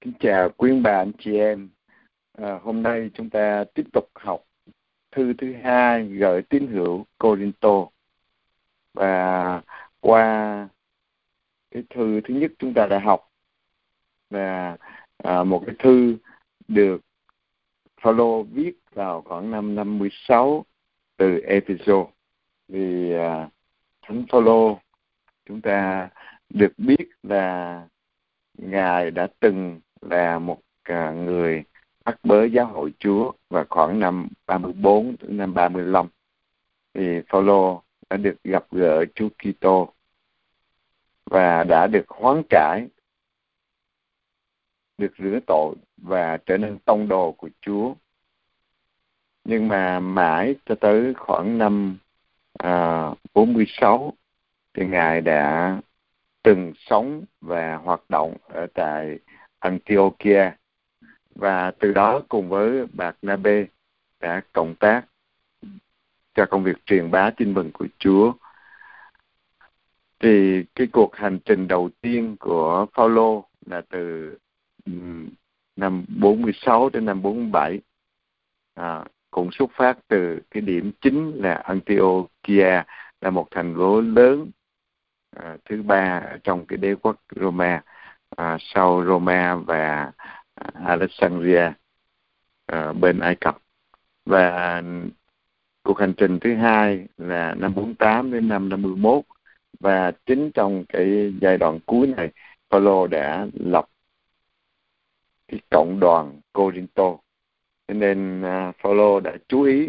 Kính chào quý bà anh chị em. À, hôm nay chúng ta tiếp tục học thư thứ hai gửi tín hữu Corinto và qua cái thư thứ nhất chúng ta đã học là à, một cái thư được Phaolô viết vào khoảng năm 56 từ Epheso vì à, thánh Phaolô chúng ta được biết là ngài đã từng là một à, người bắt bớ giáo hội Chúa và khoảng năm 34 đến năm 35 thì Phaolô đã được gặp gỡ Chúa Kitô và đã được hoán cải được rửa tội và trở nên tông đồ của Chúa. Nhưng mà mãi cho tới khoảng năm à, 46 thì ngài đã từng sống và hoạt động ở tại Antiochia. Và từ đó cùng với Bạc Nabe đã cộng tác cho công việc truyền bá tin mừng của Chúa. Thì cái cuộc hành trình đầu tiên của Phaolô là từ năm 46 đến năm 47 à, cũng xuất phát từ cái điểm chính là Antiochia là một thành phố lớn à, thứ ba trong cái đế quốc Roma à, sau Roma và à, Alexandria à, bên Ai Cập. Và cuộc hành trình thứ hai là năm 48 đến năm 51 và chính trong cái giai đoạn cuối này Paulo đã lập cái cộng đoàn Corinto. Cho nên uh, Paulo đã chú ý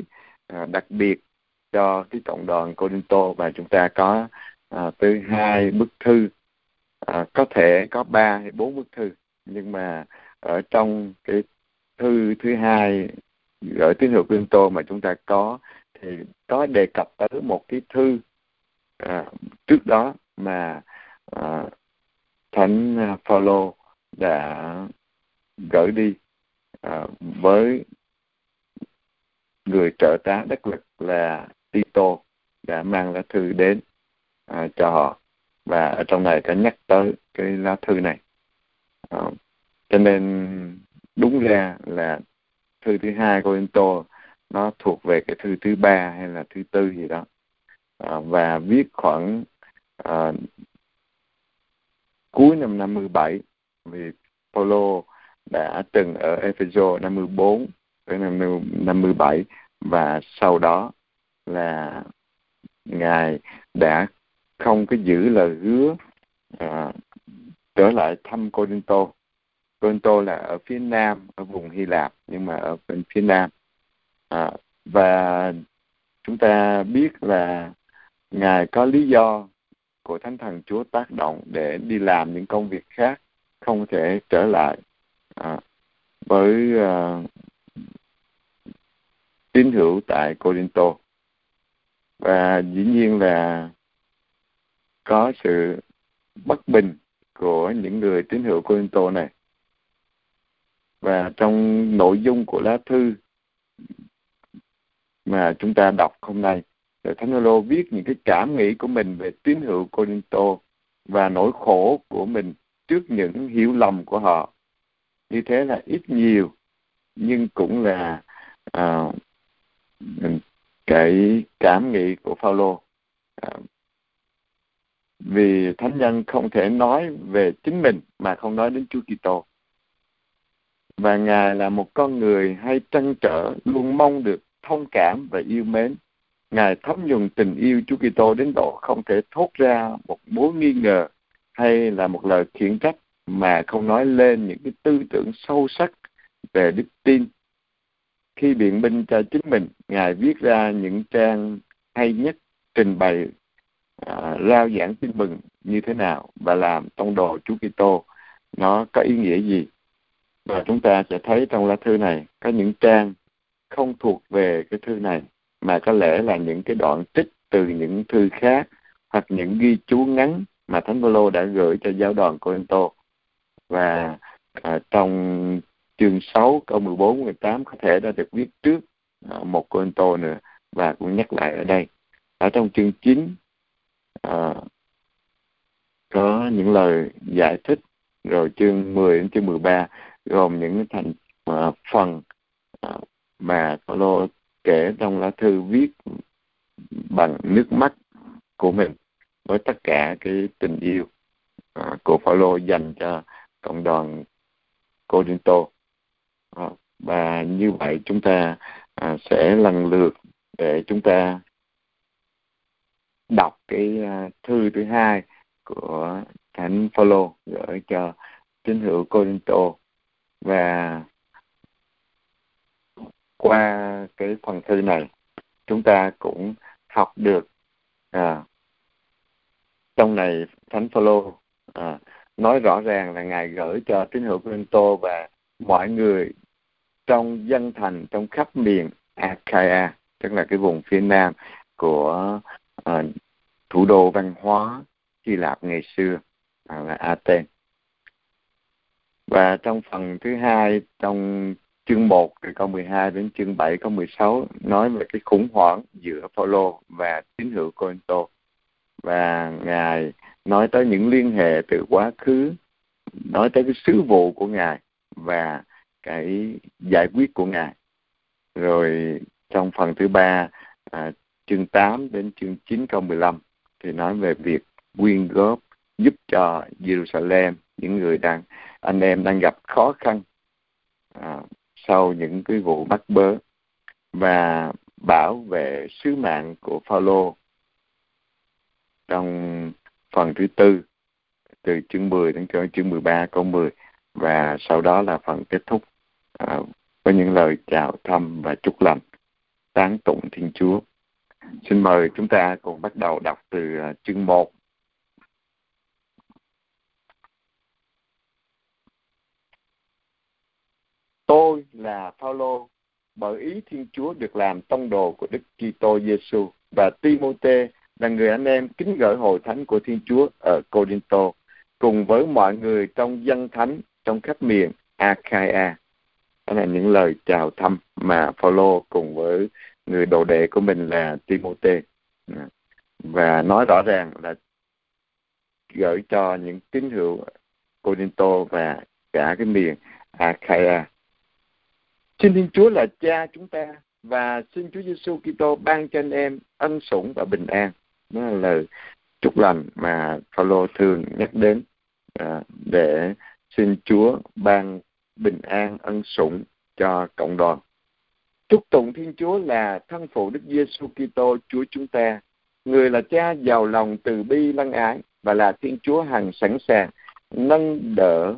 uh, đặc biệt cho cái cộng đoàn Corinto. Và chúng ta có uh, tới hai bức thư à, có thể có ba hay bốn bức thư nhưng mà ở trong cái thư thứ hai gửi tín hiệu Corinto mà chúng ta có thì có đề cập tới một cái thư à, trước đó mà à, thánh Phaolô đã gửi đi à, với người trợ tá đắc lực là Tito đã mang lá thư đến à, cho họ và ở trong này có nhắc tới cái lá thư này. À, cho nên đúng ra là thư thứ hai của Corinto nó thuộc về cái thư thứ ba hay là thứ tư gì đó. À, và viết khoảng à, cuối năm 57 vì Paulo đã từng ở Epheso 54 tới năm 57 và sau đó là ngài đã không có giữ lời hứa à, trở lại thăm Corinto. Corinto là ở phía nam ở vùng Hy Lạp nhưng mà ở bên phía nam. À, và chúng ta biết là ngài có lý do của thánh thần Chúa tác động để đi làm những công việc khác không thể trở lại. À, với à, tín hữu tại Corinto. Và dĩ nhiên là có sự bất bình của những người tín hữu Corinto này. Và trong nội dung của lá thư mà chúng ta đọc hôm nay rồi Thánh Lô viết những cái cảm nghĩ của mình về tín hữu Corinto và nỗi khổ của mình trước những hiểu lầm của họ. Như thế là ít nhiều nhưng cũng là uh, cái cảm nghĩ của Phaolô. Uh, vì thánh nhân không thể nói về chính mình mà không nói đến Chúa Kitô. Và ngài là một con người hay trăn trở, luôn mong được thông cảm và yêu mến. Ngài thấm nhuần tình yêu Chúa Kitô đến độ không thể thốt ra một mối nghi ngờ hay là một lời khiển trách mà không nói lên những cái tư tưởng sâu sắc về đức tin. Khi biện minh cho chính mình, ngài viết ra những trang hay nhất trình bày à, rao giảng tin mừng như thế nào và làm tông đồ Chúa Kitô nó có ý nghĩa gì? Và chúng ta sẽ thấy trong lá thư này có những trang không thuộc về cái thư này mà có lẽ là những cái đoạn trích từ những thư khác hoặc những ghi chú ngắn mà Thánh Phaolô đã gửi cho giáo đoàn Corinto. Và à, trong chương 6 câu 14 18 có thể đã được viết trước à, một Corinto nữa và cũng nhắc lại ở đây. Ở trong chương 9 à, có những lời giải thích rồi chương 10 đến chương 13 gồm những thành uh, phần uh, mà Paulo kể trong lá thư viết bằng nước mắt của mình với tất cả cái tình yêu uh, của Paulo dành cho cộng đoàn Corinto. Uh, và như vậy chúng ta uh, sẽ lần lượt để chúng ta đọc cái à, thư thứ hai của thánh Phaolô gửi cho tín hữu Corinto. Và qua cái phần thư này chúng ta cũng học được à, trong này thánh Phaolô à, nói rõ ràng là ngài gửi cho tín hữu Corinto và mọi người trong dân thành trong khắp miền Achaia tức là cái vùng phía nam của à, thủ đô văn hóa Hy Lạp ngày xưa à, là Athens. Và trong phần thứ hai trong chương 1 từ câu 12 đến chương 7 câu 16 nói về cái khủng hoảng giữa Phaolô và tín hữu Corinto. Và ngài nói tới những liên hệ từ quá khứ nói tới cái sứ vụ của ngài và cái giải quyết của ngài. Rồi trong phần thứ ba à, chương 8 đến chương 9 câu 15 thì nói về việc quyên góp giúp cho Jerusalem những người đang anh em đang gặp khó khăn à, sau những cái vụ bắt bớ và bảo vệ sứ mạng của Phaolô trong phần thứ tư từ chương 10 đến chương 13 câu 10 và sau đó là phần kết thúc à, với những lời chào thăm và chúc lành tán tụng Thiên Chúa. Xin mời chúng ta cùng bắt đầu đọc từ à, chương 1 Tôi là Phaolô, bởi ý Thiên Chúa được làm tông đồ của Đức Kitô Giêsu và Timôthê là người anh em kính gửi hội thánh của Thiên Chúa ở Corinto cùng với mọi người trong dân thánh trong khắp miền Achaia. Đó là những lời chào thăm mà Phaolô cùng với người đồ đệ của mình là Timôthê dạ. và nói rõ ràng là gửi cho những tín hữu Corinto và cả cái miền Achaia Xin Thiên Chúa là cha chúng ta và xin Chúa Giêsu Kitô ban cho anh em ân sủng và bình an. Đó là lời chúc lành mà Phaolô thường nhắc đến à, để xin Chúa ban bình an ân sủng cho cộng đoàn. Chúc tụng Thiên Chúa là thân phụ Đức Giêsu Kitô Chúa chúng ta, người là cha giàu lòng từ bi lăng ái và là Thiên Chúa hằng sẵn sàng nâng đỡ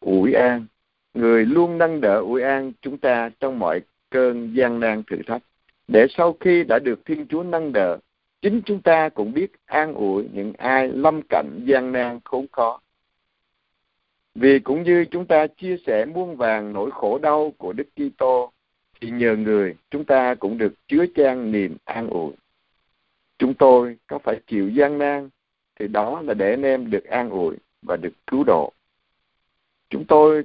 ủi an. Người luôn nâng đỡ ủi an chúng ta trong mọi cơn gian nan thử thách. Để sau khi đã được thiên chúa nâng đỡ chính chúng ta cũng biết an ủi những ai lâm cảnh gian nan khốn khó. Vì cũng như chúng ta chia sẻ muôn vàng nỗi khổ đau của Đức Kitô thì nhờ người, chúng ta cũng được chứa chan niềm an ủi. Chúng tôi có phải chịu gian nan, thì đó là để anh em được an ủi và được cứu độ. Chúng tôi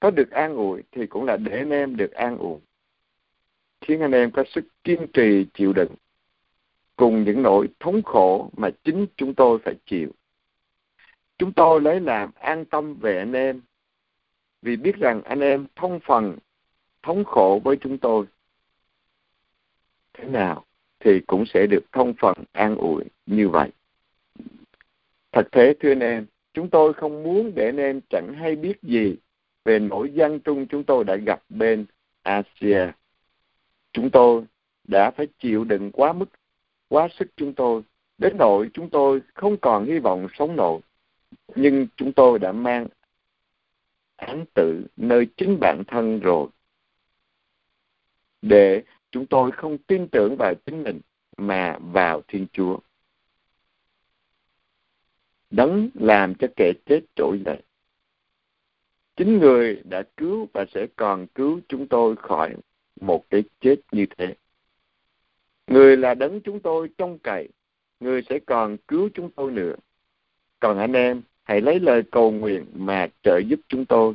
có được an ủi thì cũng là để anh em được an ủi khiến anh em có sức kiên trì chịu đựng cùng những nỗi thống khổ mà chính chúng tôi phải chịu chúng tôi lấy làm an tâm về anh em, vì biết rằng anh em thông phần thống khổ với chúng tôi thế nào thì cũng sẽ được thông phần an ủi như vậy thật thế thưa anh em chúng tôi không muốn để anh em chẳng hay biết gì về nỗi gian trung chúng tôi đã gặp bên Asia. Chúng tôi đã phải chịu đựng quá mức, quá sức chúng tôi, đến nỗi chúng tôi không còn hy vọng sống nổi. Nhưng chúng tôi đã mang án tử nơi chính bản thân rồi. Để chúng tôi không tin tưởng vào chính mình mà vào Thiên Chúa. Đấng làm cho kẻ chết trỗi dậy. Chính người đã cứu và sẽ còn cứu chúng tôi khỏi một cái chết như thế. Người là đấng chúng tôi trông cậy, người sẽ còn cứu chúng tôi nữa. Còn anh em, hãy lấy lời cầu nguyện mà trợ giúp chúng tôi.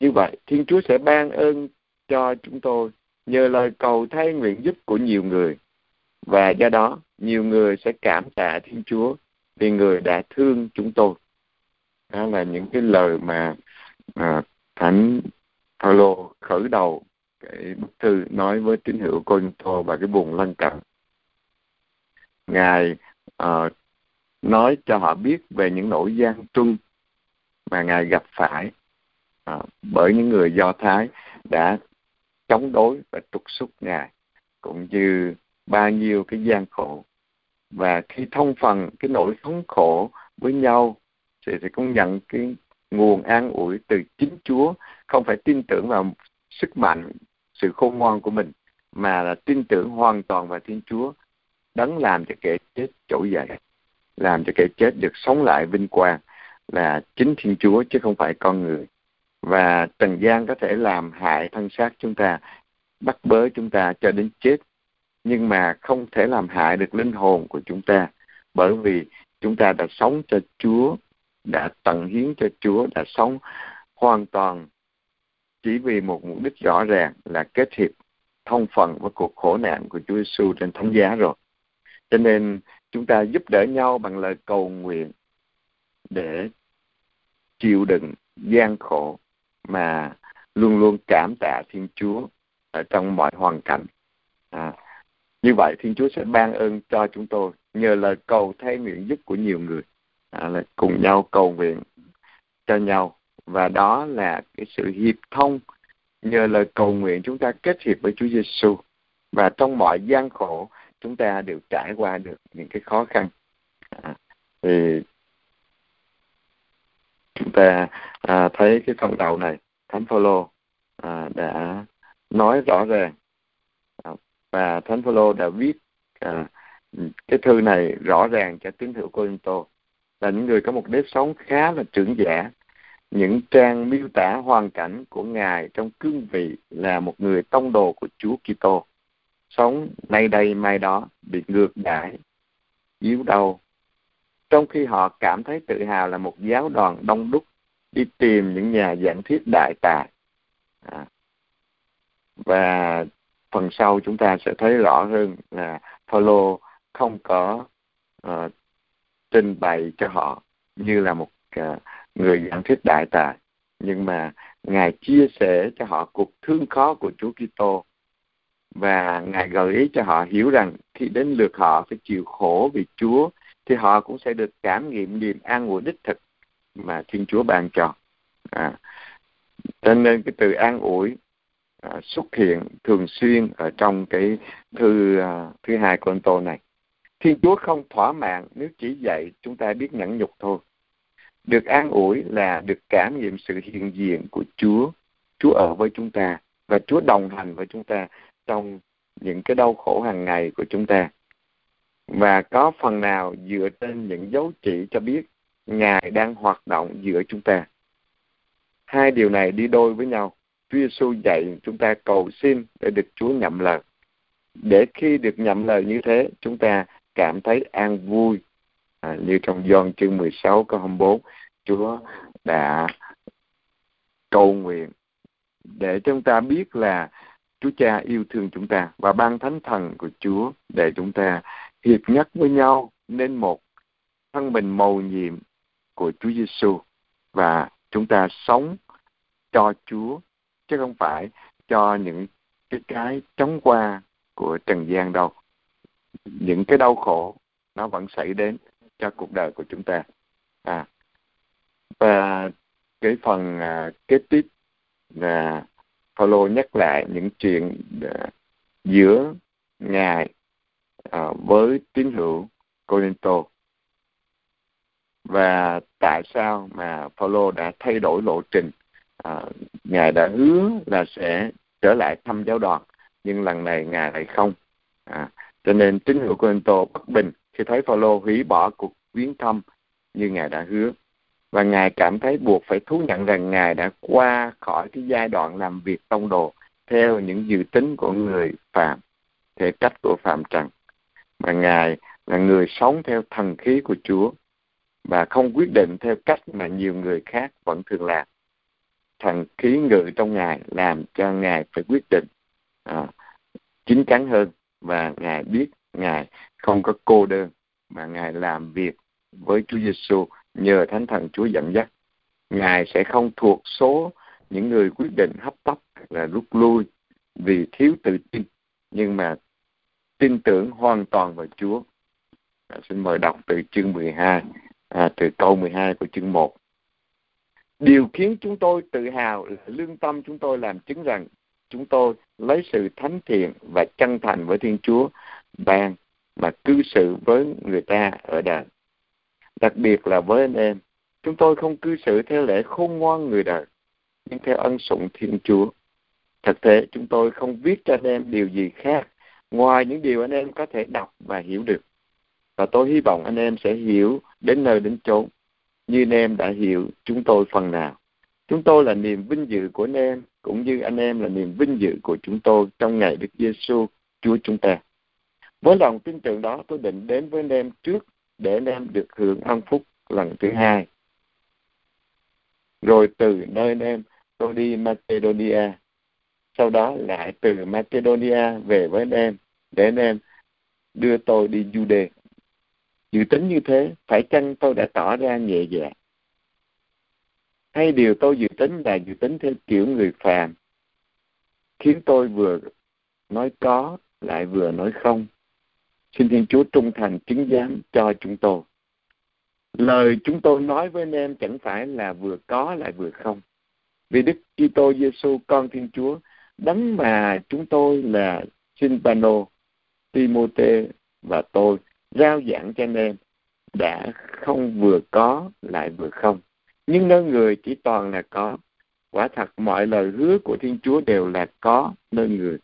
Như vậy, thiên chúa sẽ ban ơn cho chúng tôi nhờ lời cầu thay nguyện giúp của nhiều người. Và do đó nhiều người sẽ cảm tạ thiên chúa vì người đã thương chúng tôi. Đó là những cái lời mà à, thánh Phaolô khởi đầu cái bức thư nói với tín hữu Corinto và cái vùng lân cận. Ngài uh, nói cho họ biết về những nỗi gian truân mà ngài gặp phải uh, bởi những người do thái đã chống đối và trục xuất ngài, cũng như bao nhiêu cái gian khổ. Và khi thông phần cái nỗi thống khổ với nhau, thì thì cũng nhận cái nguồn an ủi từ chính Chúa, không phải tin tưởng vào sức mạnh, sự khôn ngoan của mình, mà là tin tưởng hoàn toàn vào Thiên Chúa, đấng làm cho kẻ chết trỗi dậy, làm cho kẻ chết được sống lại vinh quang là chính Thiên Chúa chứ không phải con người và trần gian có thể làm hại thân xác chúng ta, bắt bớ chúng ta cho đến chết nhưng mà không thể làm hại được linh hồn của chúng ta, bởi vì chúng ta đã sống cho Chúa, đã tận hiến cho Chúa, đã sống hoàn toàn chỉ vì một mục đích rõ ràng là kết hiệp, thông phần với cuộc khổ nạn của Chúa Giêsu trên thánh giá rồi. Cho nên chúng ta giúp đỡ nhau bằng lời cầu nguyện để chịu đựng gian khổ mà luôn luôn cảm tạ Thiên Chúa ở trong mọi hoàn cảnh. À, như vậy Thiên Chúa sẽ ban ơn cho chúng tôi nhờ lời cầu thay nguyện giúp của nhiều người. À, là cùng nhau cầu nguyện cho nhau. Và đó là cái sự hiệp thông nhờ lời cầu nguyện chúng ta kết hiệp với Chúa Giêsu và trong mọi gian khổ chúng ta đều trải qua được những cái khó khăn. À, thì chúng ta à, thấy cái phần đầu này thánh phaolô à, đã nói rõ ràng. À, và thánh phaolô đã viết à, cái thư này rõ ràng cho tín hữu Corinto. Là những người có một nếp sống khá là trưởng giả. Những trang miêu tả hoàn cảnh của ngài trong cương vị là một người tông đồ của Chúa Kitô. Sống nay đây mai đó bị ngược đãi yếu đau trong khi họ cảm thấy tự hào là một giáo đoàn đông đúc đi tìm những nhà giảng thuyết đại tài. À. và phần sau chúng ta sẽ thấy rõ hơn là Paulo không có uh, trình bày cho họ như là một uh, người giảng thuyết đại tài. Nhưng mà ngài chia sẻ cho họ cuộc thương khó của Chúa Kitô. Và ngài gợi ý cho họ hiểu rằng khi đến lượt họ phải chịu khổ vì Chúa thì họ cũng sẽ được cảm nghiệm niềm an ủi đích thực mà Thiên Chúa ban cho. À, cho nên cái từ an ủi à, xuất hiện thường xuyên ở trong cái thư à, thứ hai con tô này. Thiên Chúa không thỏa mãn nếu chỉ dạy chúng ta biết nhẫn nhục thôi. Được an ủi là được cảm nghiệm sự hiện diện của Chúa. Chúa ở với chúng ta và Chúa đồng hành với chúng ta trong những cái đau khổ hàng ngày của chúng ta. Và có phần nào dựa trên những dấu chỉ cho biết Ngài đang hoạt động giữa chúng ta. Hai điều này đi đôi với nhau. Chúa Giêsu dạy chúng ta cầu xin để được Chúa nhậm lời. Để khi được nhậm lời như thế, chúng ta cảm thấy an vui à, như trong Gioan chương 16 câu 24 Chúa đã cầu nguyện để chúng ta biết là Chúa Cha yêu thương chúng ta và ban thánh thần của Chúa để chúng ta hiệp nhất với nhau nên một thân mình mầu nhiệm của Chúa Giêsu và chúng ta sống cho Chúa chứ không phải cho những cái cái chống qua của trần gian đâu. Những cái đau khổ nó vẫn xảy đến cho cuộc đời của chúng ta. À và cái phần à, kế tiếp là Paulo nhắc lại những chuyện à, giữa ngài à, với tín hữu Corinto. Và tại sao mà Paulo đã thay đổi lộ trình? À, ngài đã hứa là sẽ trở lại thăm giáo đoàn nhưng lần này ngài lại không. À, cho nên tín hữu Corinto bất bình khi thấy Paulo hủy bỏ cuộc viếng thăm như ngài đã hứa. Và ngài cảm thấy buộc phải thú nhận rằng ngài đã qua khỏi cái giai đoạn làm việc tông đồ theo những dự tính của người phạm thể cách của phạm trần mà ngài là người sống theo thần khí của Chúa và không quyết định theo cách mà nhiều người khác vẫn thường làm. Thần khí ngự trong ngài làm cho ngài phải quyết định à, chín chắn hơn và ngài biết ngài không có cô đơn mà ngài làm việc với Chúa Giêsu nhờ Thánh Thần Chúa dẫn dắt. Ngài sẽ không thuộc số những người quyết định hấp tấp là rút lui vì thiếu tự tin nhưng mà tin tưởng hoàn toàn vào Chúa. À, xin mời đọc từ chương 12, à, từ câu 12 của chương 1. Điều khiến chúng tôi tự hào là lương tâm chúng tôi làm chứng rằng chúng tôi lấy sự thánh thiện và chân thành với Thiên Chúa ban mà cư xử với người ta ở đời. Đặc biệt là với anh em, chúng tôi không cư xử theo lễ khôn ngoan người đời, nhưng theo ân sủng Thiên Chúa. Thực tế, chúng tôi không viết cho anh em điều gì khác ngoài những điều anh em có thể đọc và hiểu được. Và tôi hy vọng anh em sẽ hiểu đến nơi đến chốn, như anh em đã hiểu chúng tôi phần nào. Chúng tôi là niềm vinh dự của anh em, cũng như anh em là niềm vinh dự của chúng tôi trong ngày Đức Giêsu Chúa chúng ta. Với lòng tin tưởng đó, tôi định đến với anh em trước để anh em được hưởng ân phúc lần thứ hai. Rồi từ nơi anh em, tôi đi Macedonia. Sau đó lại từ Macedonia về với anh em, để anh em đưa tôi đi Jude. Dự tính như thế, phải chăng tôi đã tỏ ra nhẹ dạ? Hay điều tôi dự tính là dự tính theo kiểu người phàm, khiến tôi vừa nói có lại vừa nói không. Xin Thiên Chúa trung thành chứng giám cho chúng tôi. Lời chúng tôi nói với anh em chẳng phải là vừa có lại vừa không. Vì Đức Kitô Giêsu con Thiên Chúa, đấng mà chúng tôi là Sinpano, Timote và tôi giao giảng cho anh em đã không vừa có lại vừa không. Nhưng nơi người chỉ toàn là có. Quả thật mọi lời hứa của Thiên Chúa đều là có nơi người.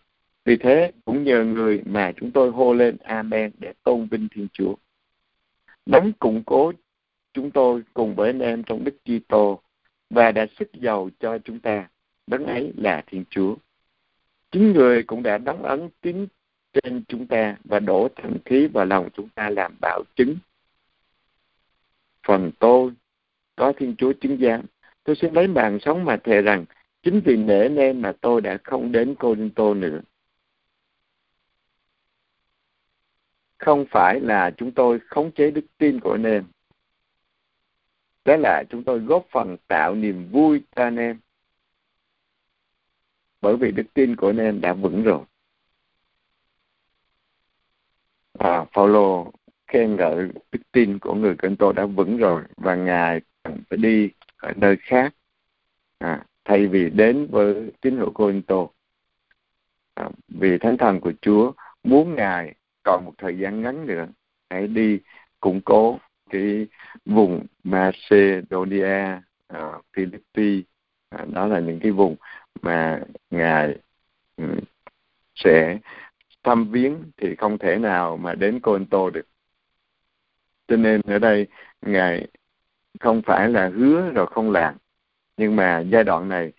Vì thế, cũng nhờ người mà chúng tôi hô lên Amen để tôn vinh Thiên Chúa. Đấng củng cố chúng tôi cùng với anh em trong Đức Kitô và đã sức giàu cho chúng ta. Đấng ấy là Thiên Chúa. Chính người cũng đã đóng ấn tín trên chúng ta và đổ thần khí vào lòng chúng ta làm bảo chứng. Phần tôi có Thiên Chúa chứng giám. Tôi xin lấy bàn sống mà thề rằng, chính vì nể nên mà tôi đã không đến Cô Đinh Tô nữa. Không phải là chúng tôi khống chế đức tin của anh em. Đó là chúng tôi góp phần tạo niềm vui cho anh em. Bởi vì đức tin của anh em đã vững rồi. À, Paulo khen ngợi đức tin của người Cân-tô đã vững rồi và Ngài cần phải đi ở nơi khác à, thay vì đến với tín hữu Cô Tô À, vì Thánh Thần của Chúa muốn Ngài còn một thời gian ngắn nữa hãy đi củng cố cái vùng Macedonia, à, Philippines à, đó là những cái vùng mà ngài ừ, sẽ thăm viếng thì không thể nào mà đến Corinto được. Cho nên ở đây ngài không phải là hứa rồi không làm. Nhưng mà giai đoạn này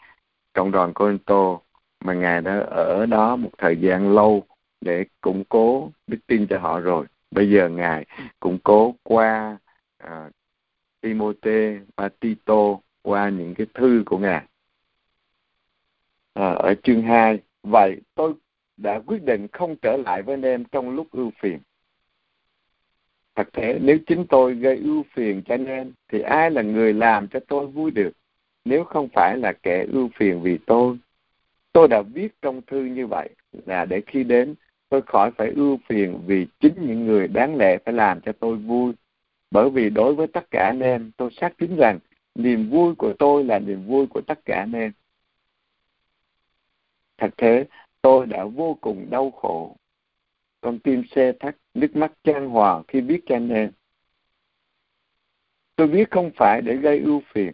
cộng đoàn Corinto mà ngài đã ở đó một thời gian lâu để củng cố đức tin cho họ rồi. Bây giờ ngài củng cố qua à, uh, Timote và Tito qua những cái thư của ngài à, ở chương 2 vậy tôi đã quyết định không trở lại với anh em trong lúc ưu phiền thật thế nếu chính tôi gây ưu phiền cho anh em thì ai là người làm cho tôi vui được nếu không phải là kẻ ưu phiền vì tôi tôi đã viết trong thư như vậy là để khi đến tôi khỏi phải ưu phiền vì chính những người đáng lẽ phải làm cho tôi vui. Bởi vì đối với tất cả anh em, tôi xác tín rằng niềm vui của tôi là niềm vui của tất cả anh em. Thật thế, tôi đã vô cùng đau khổ. Con tim xe thắt, nước mắt trang hòa khi biết cha nên. Tôi biết không phải để gây ưu phiền,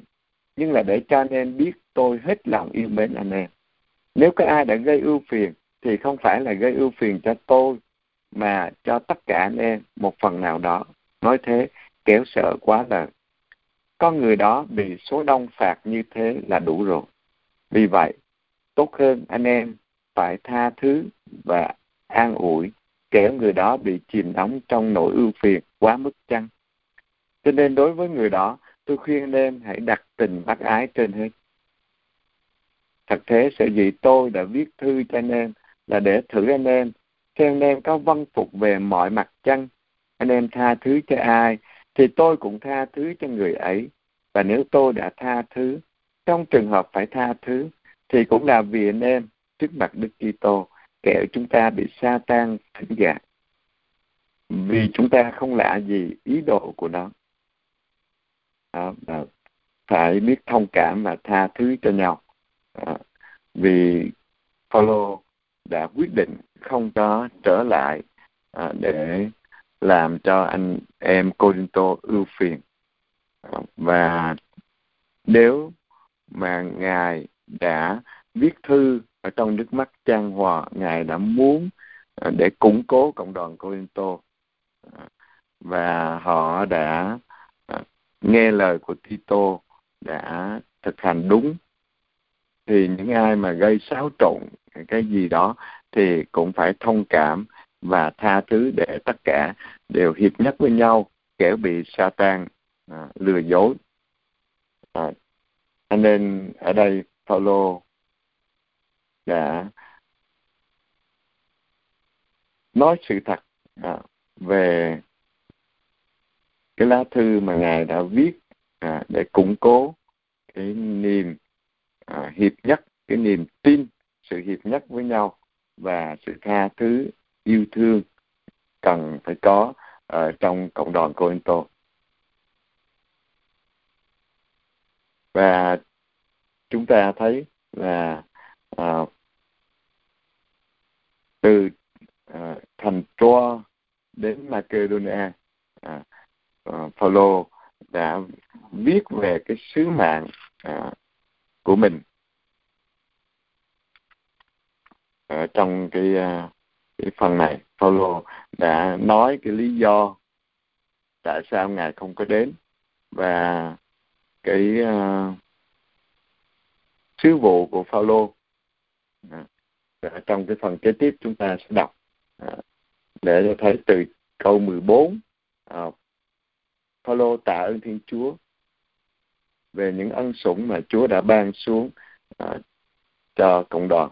nhưng là để cha nên biết tôi hết lòng yêu mến anh em. Nếu có ai đã gây ưu phiền, thì không phải là gây ưu phiền cho tôi mà cho tất cả anh em một phần nào đó nói thế kéo sợ quá lời con người đó bị số đông phạt như thế là đủ rồi vì vậy tốt hơn, anh em phải tha thứ và an ủi, kẻo người đó bị chìm đóng trong nỗi ưu phiền quá mức chăng? Cho nên đối với người đó, tôi khuyên anh em hãy đặt tình bác ái trên hết. Thật thế sở dĩ tôi đã viết thư cho anh em là để thử anh em xem anh em có văn phục về mọi mặt chăng? Anh em tha thứ cho ai thì tôi cũng tha thứ cho người ấy. Và nếu tôi đã tha thứ, trong trường hợp phải tha thứ thì cũng là vì anh em trước mặt Đức Kitô kẻo chúng ta bị sa tan thỉnh gạt vì chúng ta không lạ gì ý đồ của nó. Đó, phải biết thông cảm và tha thứ cho nhau. À, vì Paulo đã quyết định không có trở lại à, để làm cho anh em Corinto ưu phiền. Và nếu mà ngài đã viết thư ở trong nước mắt trang hòa ngài đã muốn à, để củng cố cộng đoàn Corinto. À, và họ đã à, nghe lời của Tito đã thực hành đúng. Thì những ai mà gây xáo trộn cái gì đó thì cũng phải thông cảm và tha thứ để tất cả đều hiệp nhất với nhau kẻo bị Satan à, lừa dối. À, nên ở đây Paulo đã dạ. nói sự thật à, về cái lá thư mà ngài đã viết à, để củng cố cái niềm à, hiệp nhất cái niềm tin sự hiệp nhất với nhau và sự tha thứ yêu thương cần phải có ở trong cộng đoàn Corinto. Và chúng ta thấy là à, từ à, thành Troa đến Macedonia à, à, Paulo đã viết về cái sứ mạng à, của mình. Ở trong cái à, cái phần này Paulo đã nói cái lý do tại sao ngài không có đến và cái uh, sứ vụ của Phaolô à, trong cái phần kế tiếp chúng ta sẽ đọc à, để cho thấy từ câu 14 à, Phaolô tạ ơn Thiên Chúa về những ân sủng mà Chúa đã ban xuống à, cho cộng đoàn.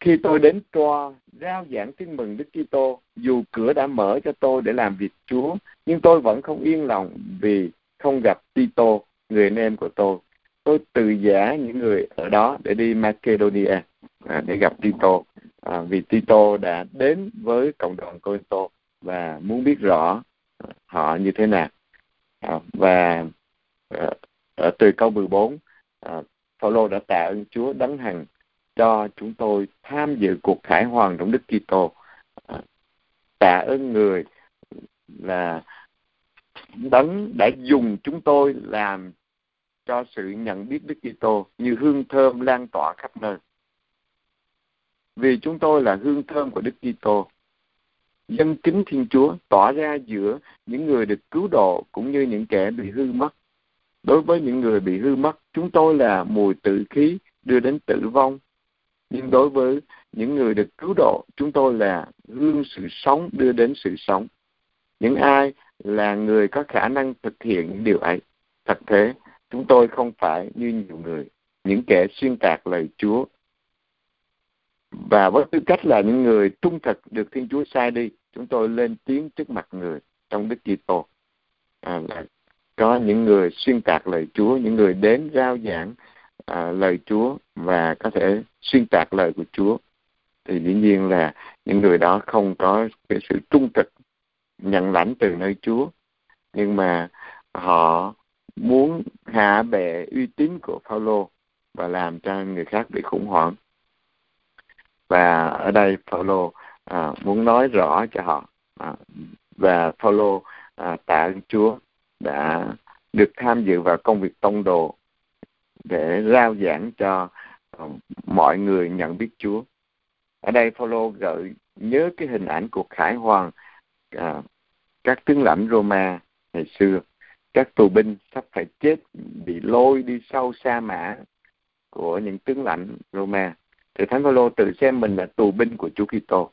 Khi tôi đến Troa rao giảng tin mừng Đức Kitô, dù cửa đã mở cho tôi để làm việc Chúa, nhưng tôi vẫn không yên lòng vì không gặp Tito, người anh em của tôi. Tôi từ giả những người ở đó để đi Macedonia à, để gặp Tito, à, vì Tito đã đến với cộng đoàn Corinto và muốn biết rõ à, họ như thế nào. À, và à, ở từ câu 14, à, Phaolô đã tạ ơn Chúa đấng hằng cho chúng tôi tham dự cuộc khải hoàn trong Đức Kitô. À, tạ ơn người là đấng đã dùng chúng tôi làm cho sự nhận biết Đức Kitô như hương thơm lan tỏa khắp nơi. Vì chúng tôi là hương thơm của Đức Kitô, dân kính Thiên Chúa tỏa ra giữa những người được cứu độ cũng như những kẻ bị hư mất. Đối với những người bị hư mất, chúng tôi là mùi tự khí đưa đến tử vong. Nhưng đối với những người được cứu độ, chúng tôi là hương sự sống đưa đến sự sống. Những ai là người có khả năng thực hiện những điều ấy. Thật thế, chúng tôi không phải như nhiều người, những kẻ xuyên tạc lời Chúa. Và với tư cách là những người trung thực được Thiên Chúa sai đi, chúng tôi lên tiếng trước mặt người trong Đức Kitô. À, là có những người xuyên tạc lời Chúa, những người đến rao giảng à, lời Chúa và có thể xuyên tạc lời của Chúa thì dĩ nhiên là những người đó không có cái sự trung thực nhận lãnh từ nơi Chúa nhưng mà họ muốn hạ bệ uy tín của Phaolô và làm cho người khác bị khủng hoảng và ở đây Phaolô à, muốn nói rõ cho họ à, và Phaolô à, tạ ơn Chúa đã được tham dự vào công việc tông đồ để rao giảng cho à, mọi người nhận biết Chúa. Ở đây Phaolô gợi nhớ cái hình ảnh của khải hoàng à, các tướng lãnh Roma ngày xưa các tù binh sắp phải chết bị lôi đi sâu sa mã của những tướng lãnh Roma. Thì Thánh Phaolô tự xem mình là tù binh của Chúa Kitô.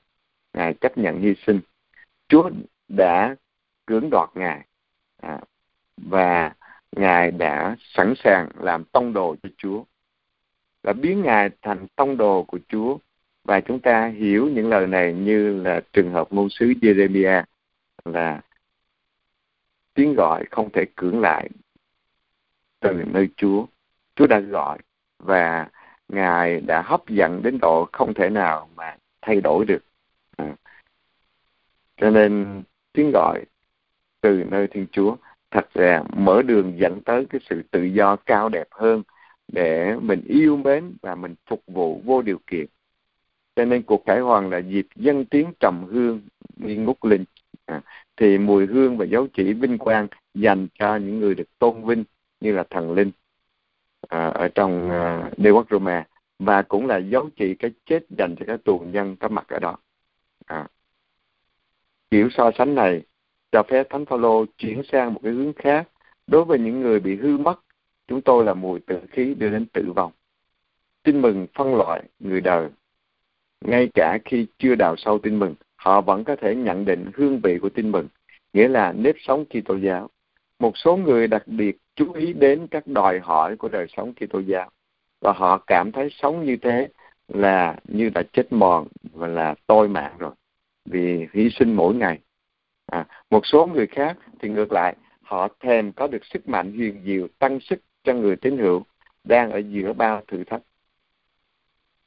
Ngài chấp nhận hy sinh. Chúa đã cưỡng đoạt ngài à, và ngài đã sẵn sàng làm tông đồ cho Chúa. Và biến ngài thành tông đồ của Chúa. Và chúng ta hiểu những lời này như là trường hợp ngôn sứ Jeremiah là tiếng gọi không thể cưỡng lại từ nơi Chúa. Chúa đã gọi và Ngài đã hấp dẫn đến độ không thể nào mà thay đổi được. À. Cho nên tiếng gọi từ nơi Thiên Chúa thật ra mở đường dẫn tới cái sự tự do cao đẹp hơn để mình yêu mến và mình phục vụ vô điều kiện. Cho nên cuộc cải hoàng là dịp dân tiếng trầm hương nghi ngút linh. À, thì mùi hương và dấu chỉ vinh quang dành cho những người được tôn vinh như là thần linh à, ở trong à, Đế quốc Roma và cũng là dấu chỉ cái chết dành cho các tù nhân có mặt ở đó. À. Kiểu so sánh này cho phép Thánh Phaolô chuyển sang một cái hướng khác. Đối với những người bị hư mất, chúng tôi là mùi tử khí đưa đến tử vong. Tin mừng phân loại người đời. Ngay cả khi chưa đào sâu tin mừng, họ vẫn có thể nhận định hương vị của tin mừng, nghĩa là nếp sống Kitô giáo. Một số người đặc biệt chú ý đến các đòi hỏi của đời sống Kitô giáo và họ cảm thấy sống như thế là như đã chết mòn và là tôi mạng rồi vì hy sinh mỗi ngày à, một số người khác thì ngược lại họ thèm có được sức mạnh huyền diệu tăng sức cho người tín hữu đang ở giữa bao thử thách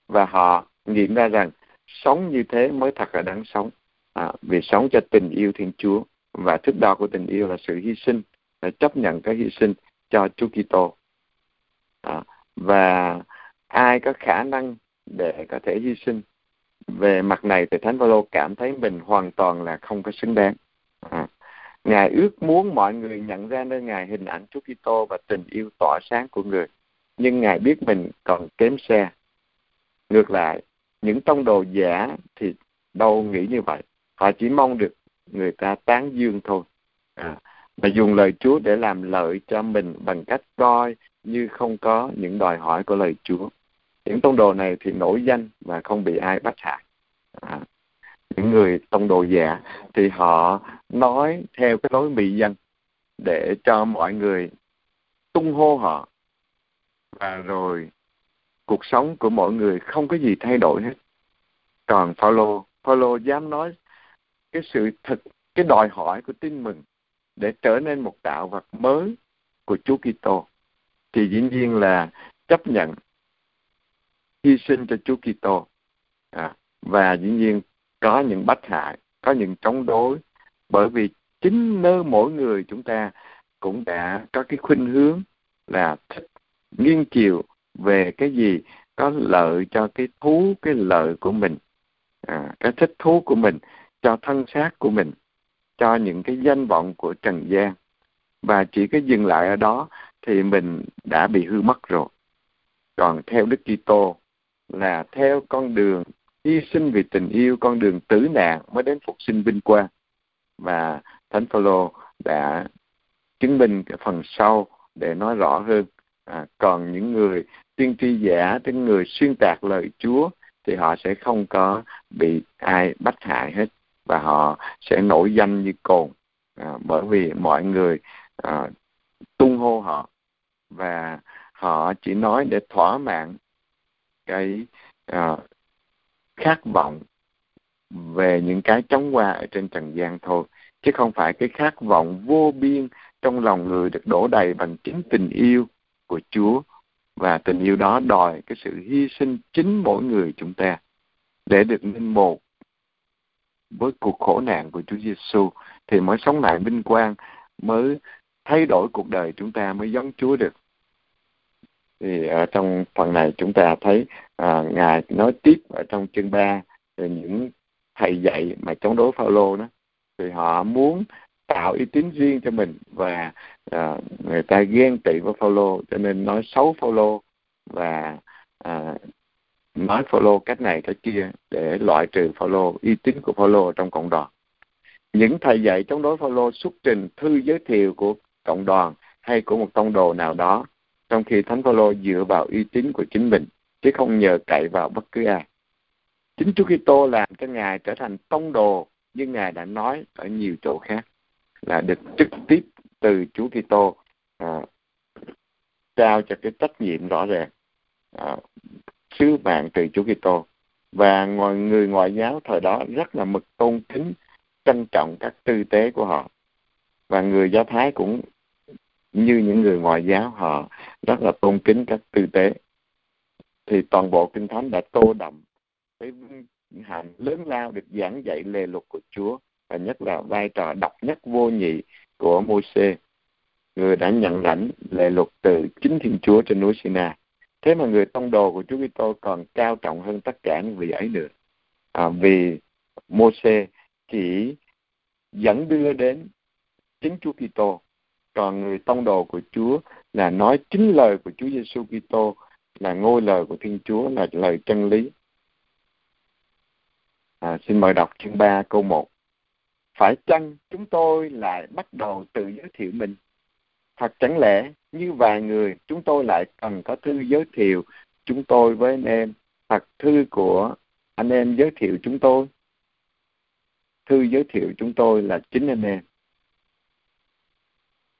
và họ nghiệm ra rằng sống như thế mới thật là đáng sống. À, vì sống cho tình yêu thiên chúa. Và thước đo của tình yêu là sự hy sinh là chấp nhận cái hy sinh cho Chúa Kitô. À, và ai có khả năng để có thể hy sinh về mặt này thì thánh phaolô cảm thấy mình hoàn toàn là không có xứng đáng. À. ngài ước muốn mọi người nhận ra nơi ngài hình ảnh Chúa Kitô và tình yêu tỏa sáng của người. Nhưng ngài biết mình còn kém xe ngược lại những tông đồ giả thì đâu nghĩ như vậy họ chỉ mong được người ta tán dương thôi à, và dùng lời Chúa để làm lợi cho mình bằng cách coi như không có những đòi hỏi của lời Chúa. Những tông đồ này thì nổi danh và không bị ai bắt hại. À, những người tông đồ giả thì họ nói theo cái lối mị dân để cho mọi người tung hô họ và rồi cuộc sống của mọi người không có gì thay đổi hết. Còn Phaolô, Phaolô dám nói cái sự thật cái đòi hỏi của tin mừng để trở nên một tạo vật mới của Chúa Kitô thì dĩ nhiên là chấp nhận hy sinh cho Chúa Kitô à, và dĩ nhiên có những bất hại, có những chống đối bởi vì chính nơi mỗi người chúng ta cũng đã có cái khuynh hướng là thích nghiêng chiều về cái gì có lợi cho cái thú cái lợi của mình. À, cái thích thú của mình cho thân xác của mình cho những cái danh vọng của trần gian. Và chỉ có dừng lại ở đó thì mình đã bị hư mất rồi. Còn theo đức kitô là theo con đường hy sinh vì tình yêu con đường tử nạn mới đến phục sinh vinh quang. Và thánh phaolô đã chứng minh cái phần sau để nói rõ hơn. À, còn những người tiên tri giả những người xuyên tạc lời chúa thì họ sẽ không có bị ai bắt hại hết và họ sẽ nổi danh như cồn à, bởi vì mọi người à, tung hô họ và họ chỉ nói để thỏa mãn cái à, khát vọng về những cái chóng qua ở trên trần gian thôi chứ không phải cái khát vọng vô biên trong lòng người được đổ đầy bằng chính tình yêu của Chúa và tình yêu đó đòi cái sự hy sinh chính mỗi người chúng ta để được linh một với cuộc khổ nạn của Chúa Giêsu thì mới sống lại vinh quang mới thay đổi cuộc đời chúng ta mới giống Chúa được. Thì ở trong phần này chúng ta thấy à, ngài nói tiếp ở trong chương 3 về những thầy dạy mà chống đối Phaolô đó. Thì họ muốn tạo uy tín riêng cho mình và à, người ta ghen tị với Phaolô cho nên nói xấu Phaolô và à, nói Phaolô cách này cách kia để loại trừ Phaolô uy tín của Phaolô trong cộng đoàn. Những thầy dạy chống đối Phaolô xuất trình thư giới thiệu của cộng đoàn hay của một tông đồ nào đó, trong khi Thánh Phaolô dựa vào uy tín của chính mình chứ không nhờ cậy vào bất cứ ai. Chính Chúa Kitô làm cho ngài trở thành tông đồ như ngài đã nói ở nhiều chỗ khác là được trực tiếp từ Chúa Kitô à, trao cho cái trách nhiệm rõ ràng à, sứ mạng từ Chúa Kitô. Và ngoài người ngoại giáo thời đó rất là mực tôn kính trân trọng các tư tế của họ. Và người do thái cũng như những người ngoại giáo họ rất là tôn kính các tư tế. Thì toàn bộ kinh thánh đã tô đậm cái hạnh lớn lao được giảng dạy lề luật của Chúa và nhất là vai trò độc nhất vô nhị của Môi-se người đã nhận lãnh lệ luật từ chính Thiên Chúa trên núi Sinai. Thế mà người tông đồ của Chúa Kitô còn cao trọng hơn tất cả những vị ấy nữa. À, vì Môi-se chỉ dẫn đưa đến chính Chúa Kitô, còn người tông đồ của Chúa là nói chính lời của Chúa Giêsu Kitô là ngôi lời của Thiên Chúa là lời chân lý. À, xin mời đọc chương 3 câu 1. Phải chăng chúng tôi lại bắt đầu tự giới thiệu mình? Thật chẳng lẽ như vài người, chúng tôi lại cần có thư giới thiệu chúng tôi với anh em hoặc thư của anh em giới thiệu chúng tôi? Thư giới thiệu chúng tôi là chính anh em.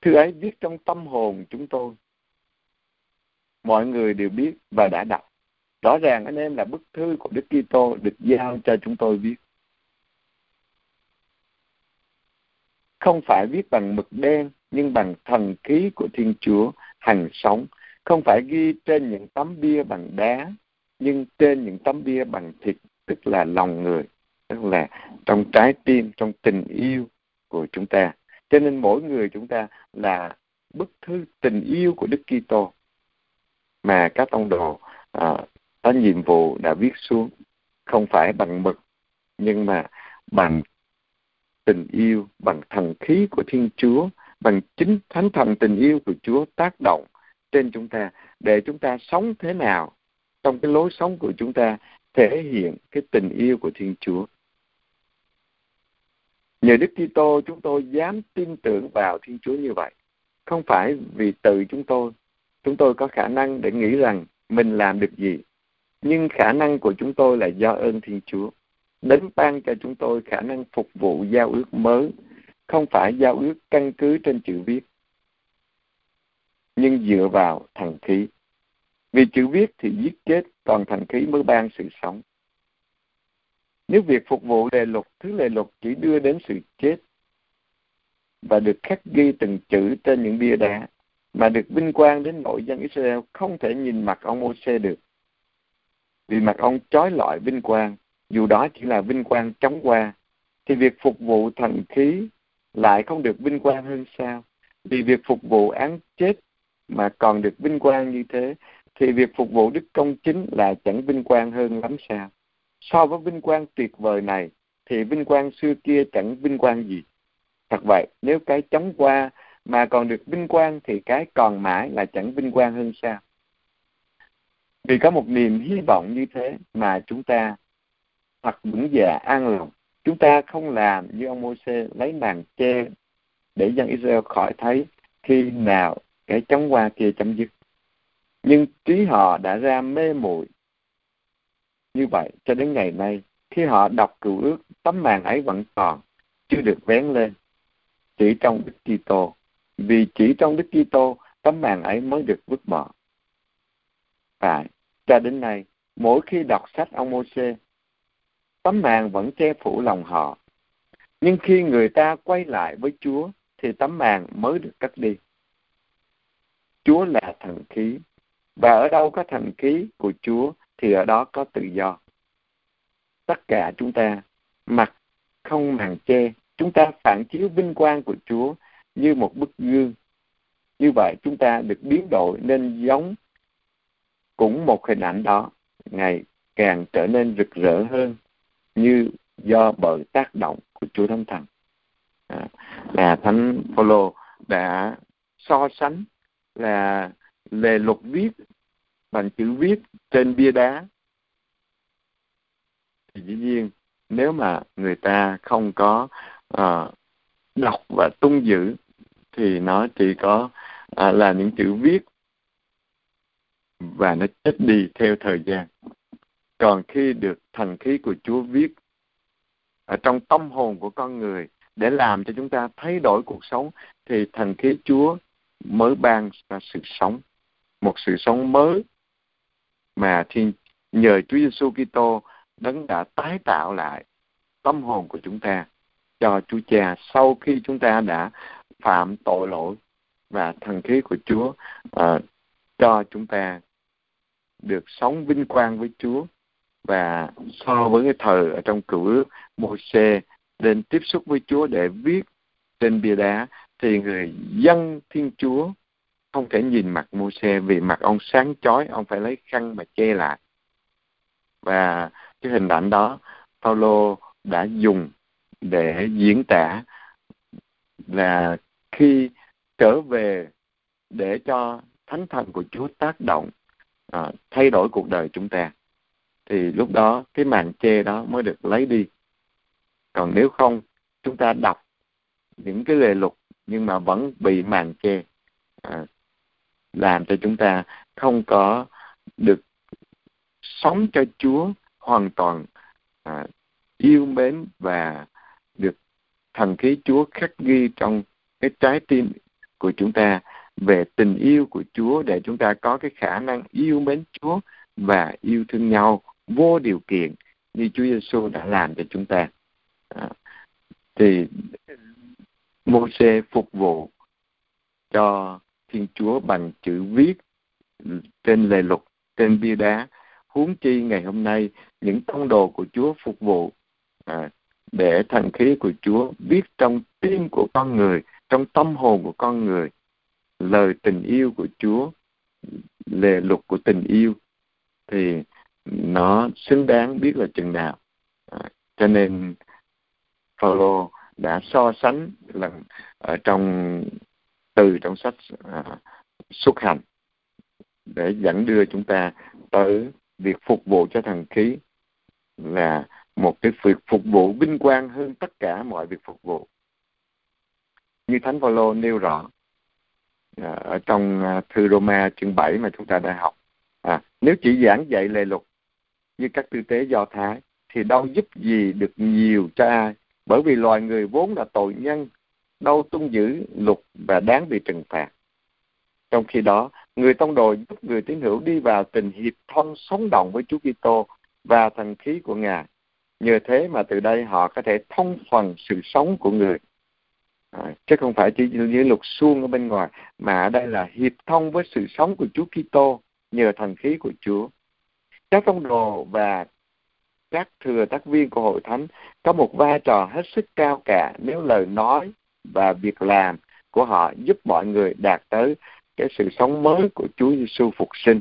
Thư ấy viết trong tâm hồn chúng tôi. Mọi người đều biết và đã đọc. Rõ ràng anh em là bức thư của Đức Kitô được giao cho chúng tôi viết. Không phải viết bằng mực đen nhưng bằng thần khí của Thiên Chúa hằng sống, không phải ghi trên những tấm bia bằng đá, nhưng trên những tấm bia bằng thịt, tức là lòng người, tức là trong trái tim, trong tình yêu của chúng ta. Cho nên mỗi người chúng ta là bức thư tình yêu của Đức Kitô mà các tông đồ à, có nhiệm vụ đã viết xuống, không phải bằng mực, nhưng mà bằng tình yêu, bằng thần khí của Thiên Chúa bằng chính thánh thần tình yêu của Chúa tác động trên chúng ta để chúng ta sống thế nào trong cái lối sống của chúng ta thể hiện cái tình yêu của Thiên Chúa. Nhờ Đức Kitô chúng tôi dám tin tưởng vào Thiên Chúa như vậy. Không phải vì tự chúng tôi, chúng tôi có khả năng để nghĩ rằng mình làm được gì. Nhưng khả năng của chúng tôi là do ơn Thiên Chúa. Đến ban cho chúng tôi khả năng phục vụ giao ước mới, không phải giao ước căn cứ trên chữ viết. Nhưng dựa vào thần khí. Vì chữ viết thì giết chết còn thần khí mới ban sự sống. Nếu việc phục vụ lề luật, thứ lề luật chỉ đưa đến sự chết và được khắc ghi từng chữ trên những bia đá, mà được vinh quang đến nội dân Israel không thể nhìn mặt ông Môi-se được. Vì mặt ông trói lọi vinh quang dù đó chỉ là vinh quang chóng qua thì việc phục vụ thần khí lại không được vinh quang hơn sao? Vì việc phục vụ án chết mà còn được vinh quang như thế, thì việc phục vụ đức công chính là chẳng vinh quang hơn lắm sao? So với vinh quang tuyệt vời này, thì vinh quang xưa kia chẳng vinh quang gì. Thật vậy, nếu cái chóng qua mà còn được vinh quang thì cái còn mãi là chẳng vinh quang hơn sao? Vì có một niềm hy vọng như thế mà chúng ta hoặc vững dạ an lòng Chúng ta không làm như ông Môi-se lấy màn che để dân Israel khỏi thấy khi nào cái chống qua kia chấm dứt. Nhưng trí họ đã ra mê muội như vậy cho đến ngày nay khi họ đọc cựu ước tấm màn ấy vẫn còn chưa được vén lên chỉ trong Đức Kitô vì chỉ trong Đức Kitô tấm màn ấy mới được vứt bỏ. Phải, cho đến nay mỗi khi đọc sách ông Môi-se tấm màn vẫn che phủ lòng họ. Nhưng khi người ta quay lại với Chúa thì tấm màn mới được cắt đi. Chúa là thần khí và ở đâu có thần khí của Chúa thì ở đó có tự do. Tất cả chúng ta mặc không màn che, chúng ta phản chiếu vinh quang của Chúa như một bức gương. Như vậy chúng ta được biến đổi nên giống cũng một hình ảnh đó ngày càng trở nên rực rỡ hơn như do bởi tác động của Chúa Thánh Thần. À, là Thánh Phaolô đã so sánh là lề luật viết bằng chữ viết trên bia đá thì dĩ nhiên nếu mà người ta không có uh, đọc và tuân giữ thì nó chỉ có uh, là những chữ viết và nó chết đi theo thời gian còn khi được thần khí của Chúa viết ở trong tâm hồn của con người để làm cho chúng ta thay đổi cuộc sống thì thần khí Chúa mới ban ra sự sống, một sự sống mới mà thiên nhờ Chúa Giêsu Kitô đấng đã tái tạo lại tâm hồn của chúng ta cho Chúa Cha sau khi chúng ta đã phạm tội lỗi và thần khí của Chúa uh, cho chúng ta được sống vinh quang với Chúa và so với cái thời ở trong cựu ước Môi-se lên tiếp xúc với Chúa để viết trên bia đá thì người dân Thiên Chúa không thể nhìn mặt Môi-se vì mặt ông sáng chói ông phải lấy khăn mà che lại. Và cái hình ảnh đó Paulo đã dùng để diễn tả là khi trở về để cho thánh thần của Chúa tác động à, thay đổi cuộc đời chúng ta thì lúc đó cái màn che đó mới được lấy đi. Còn nếu không chúng ta đọc những cái lề lục nhưng mà vẫn bị màn che à, làm cho chúng ta không có được sống cho Chúa hoàn toàn à, yêu mến và được thần khí Chúa khắc ghi trong cái trái tim của chúng ta về tình yêu của Chúa để chúng ta có cái khả năng yêu mến Chúa và yêu thương nhau vô điều kiện như Chúa Giêsu đã làm cho chúng ta. À, thì Môse phục vụ cho Thiên Chúa bằng chữ viết trên lề lục, trên bia đá. Huống chi ngày hôm nay những tông đồ của Chúa phục vụ à, để thần khí của Chúa viết trong tim của con người, trong tâm hồn của con người lời tình yêu của Chúa, lề lục của tình yêu thì nó xứng đáng biết là chừng nào. À, cho nên Paulo đã so sánh lần ở trong từ trong sách à, xuất hành để dẫn đưa chúng ta tới việc phục vụ cho thần khí là một cái việc phục vụ vinh quang hơn tất cả mọi việc phục vụ. Như Thánh Phaolô nêu rõ à, ở trong à, thư Roma chương 7 mà chúng ta đã học. À, nếu chỉ giảng dạy lề luật như các tư tế do Thái thì đâu giúp gì được nhiều cho ai bởi vì loài người vốn là tội nhân đâu tuân giữ luật và đáng bị trừng phạt. Trong khi đó, người tông đồ giúp người tín hữu đi vào tình hiệp thông sống động với Chúa Kitô và thần khí của Ngài. Nhờ thế mà từ đây họ có thể thông phần sự sống của người. À, chứ không phải chỉ như luật suông ở bên ngoài, mà ở đây là hiệp thông với sự sống của Chúa Kitô nhờ thần khí của Chúa. Các tông đồ và các thừa tác viên của hội thánh có một vai trò hết sức cao cả nếu lời nói và việc làm của họ giúp mọi người đạt tới cái sự sống mới của Chúa Giêsu phục sinh.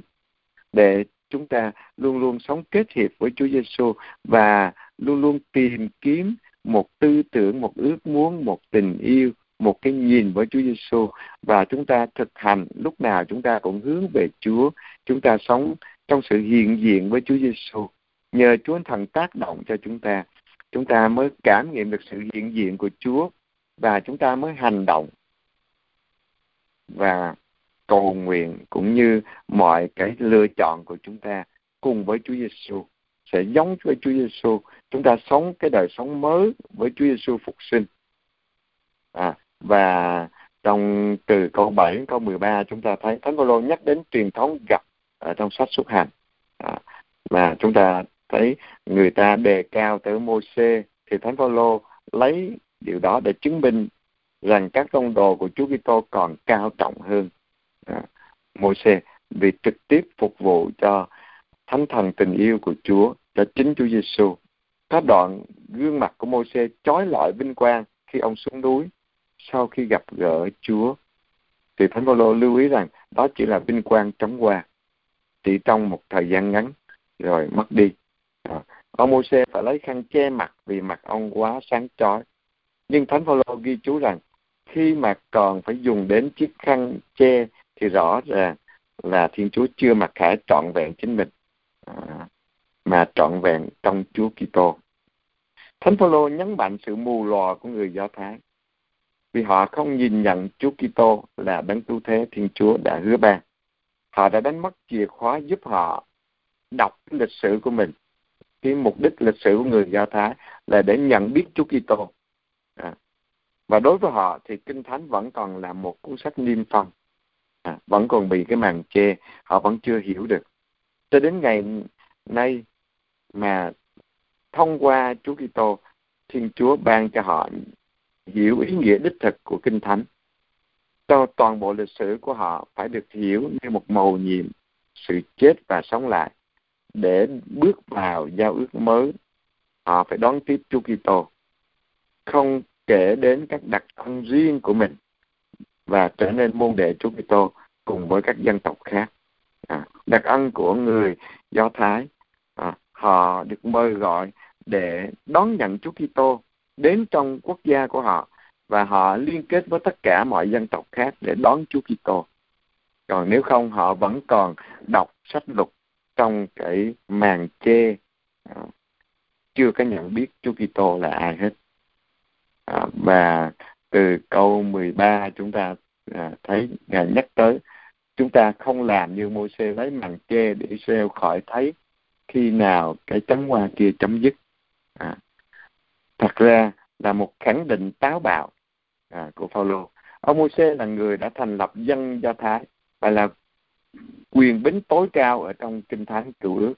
Để chúng ta luôn luôn sống kết hiệp với Chúa Giêsu và luôn luôn tìm kiếm một tư tưởng, một ước muốn, một tình yêu, một cái nhìn với Chúa Giêsu và chúng ta thực hành lúc nào chúng ta cũng hướng về Chúa, chúng ta sống trong sự hiện diện với Chúa Giêsu. Nhờ Chúa Thần tác động cho chúng ta, chúng ta mới cảm nghiệm được sự hiện diện của Chúa và chúng ta mới hành động và cầu nguyện cũng như mọi cái lựa chọn của chúng ta cùng với Chúa Giêsu sẽ giống với Chúa Giêsu chúng ta sống cái đời sống mới với Chúa Giêsu phục sinh. À, và trong từ câu 7 đến câu 13 chúng ta thấy Thánh Phaolô nhắc đến truyền thống gặp ở trong sách xuất hành à, mà chúng ta thấy người ta đề cao tới Mô-xê thì Thánh Phaolô lấy điều đó để chứng minh rằng các tông đồ của Chúa Kitô còn cao trọng hơn à, Mô-xê vì trực tiếp phục vụ cho thánh thần tình yêu của Chúa cho chính Chúa Giêsu. Các đoạn gương mặt của Mô-xê chói lọi vinh quang khi ông xuống núi sau khi gặp gỡ Chúa. Thì Thánh Phaolô lưu ý rằng đó chỉ là vinh quang chóng qua, chỉ trong một thời gian ngắn rồi mất đi. À, ông Mô-xê phải lấy khăn che mặt vì mặt ông quá sáng chói. Nhưng Thánh Phaolô ghi chú rằng khi mà còn phải dùng đến chiếc khăn che thì rõ ràng là Thiên Chúa chưa mặc khải trọn vẹn chính mình à, mà trọn vẹn trong Chúa Kitô. Thánh Phaolô nhấn mạnh sự mù lòa của người Do Thái vì họ không nhìn nhận Chúa Kitô là đấng cứu thế Thiên Chúa đã hứa ban. Họ đã đánh mất chìa khóa giúp họ đọc lịch sử của mình. Cái mục đích lịch sử của người Do Thái là để nhận biết Chúa Kitô. À. Và đối với họ thì Kinh Thánh vẫn còn là một cuốn sách niêm phong. À, vẫn còn bị cái màn che, họ vẫn chưa hiểu được. Cho đến ngày nay mà thông qua Chúa Kitô, Thiên Chúa ban cho họ hiểu ý nghĩa đích thực của Kinh Thánh cho toàn bộ lịch sử của họ phải được hiểu như một màu nhiệm sự chết và sống lại để bước vào giao ước mới. Họ phải đón tiếp Chúa Kitô không kể đến các đặc công riêng của mình và trở nên môn đệ Chúa Kitô cùng với các dân tộc khác. À, đặc ân của người Do Thái à, họ được mời gọi để đón nhận Chúa Kitô đến trong quốc gia của họ và họ liên kết với tất cả mọi dân tộc khác để đón Chúa Kitô. Còn nếu không họ vẫn còn đọc sách luật trong cái màn chê à, chưa có nhận biết Chúa Kitô là ai hết. À, và từ câu 13 chúng ta à, thấy ngài nhắc tới chúng ta không làm như môi xe lấy màn che để Israel khỏi thấy khi nào cái chấm hoa kia chấm dứt à, thật ra là một khẳng định táo bạo à, của Phaolô. Ông Môi-se là người đã thành lập dân Do Thái và là quyền bính tối cao ở trong kinh thánh cựu ước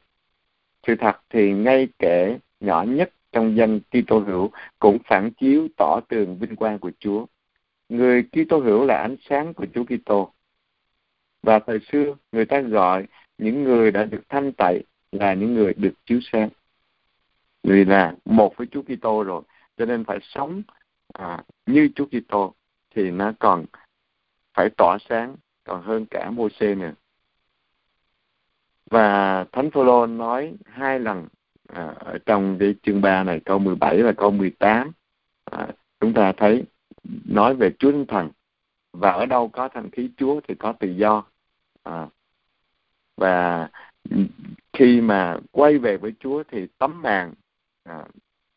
sự thật thì ngay kể nhỏ nhất trong dân Kitô hữu cũng phản chiếu tỏ tường vinh quang của Chúa. Người Kitô hữu là ánh sáng của Chúa Kitô. Và thời xưa người ta gọi những người đã được thanh tẩy là những người được chiếu sáng. Vì là một với Chúa Kitô rồi cho nên phải sống à, như Chúa Kitô thì nó còn phải tỏa sáng còn hơn cả Môi-se nữa. Và Thánh Phaolô nói hai lần à, ở trong cái chương 3 này câu 17 và câu 18 à, chúng ta thấy nói về Chúa Thánh Thần và ở đâu có thanh khí Chúa thì có tự do. À, và khi mà quay về với Chúa thì tấm màn à,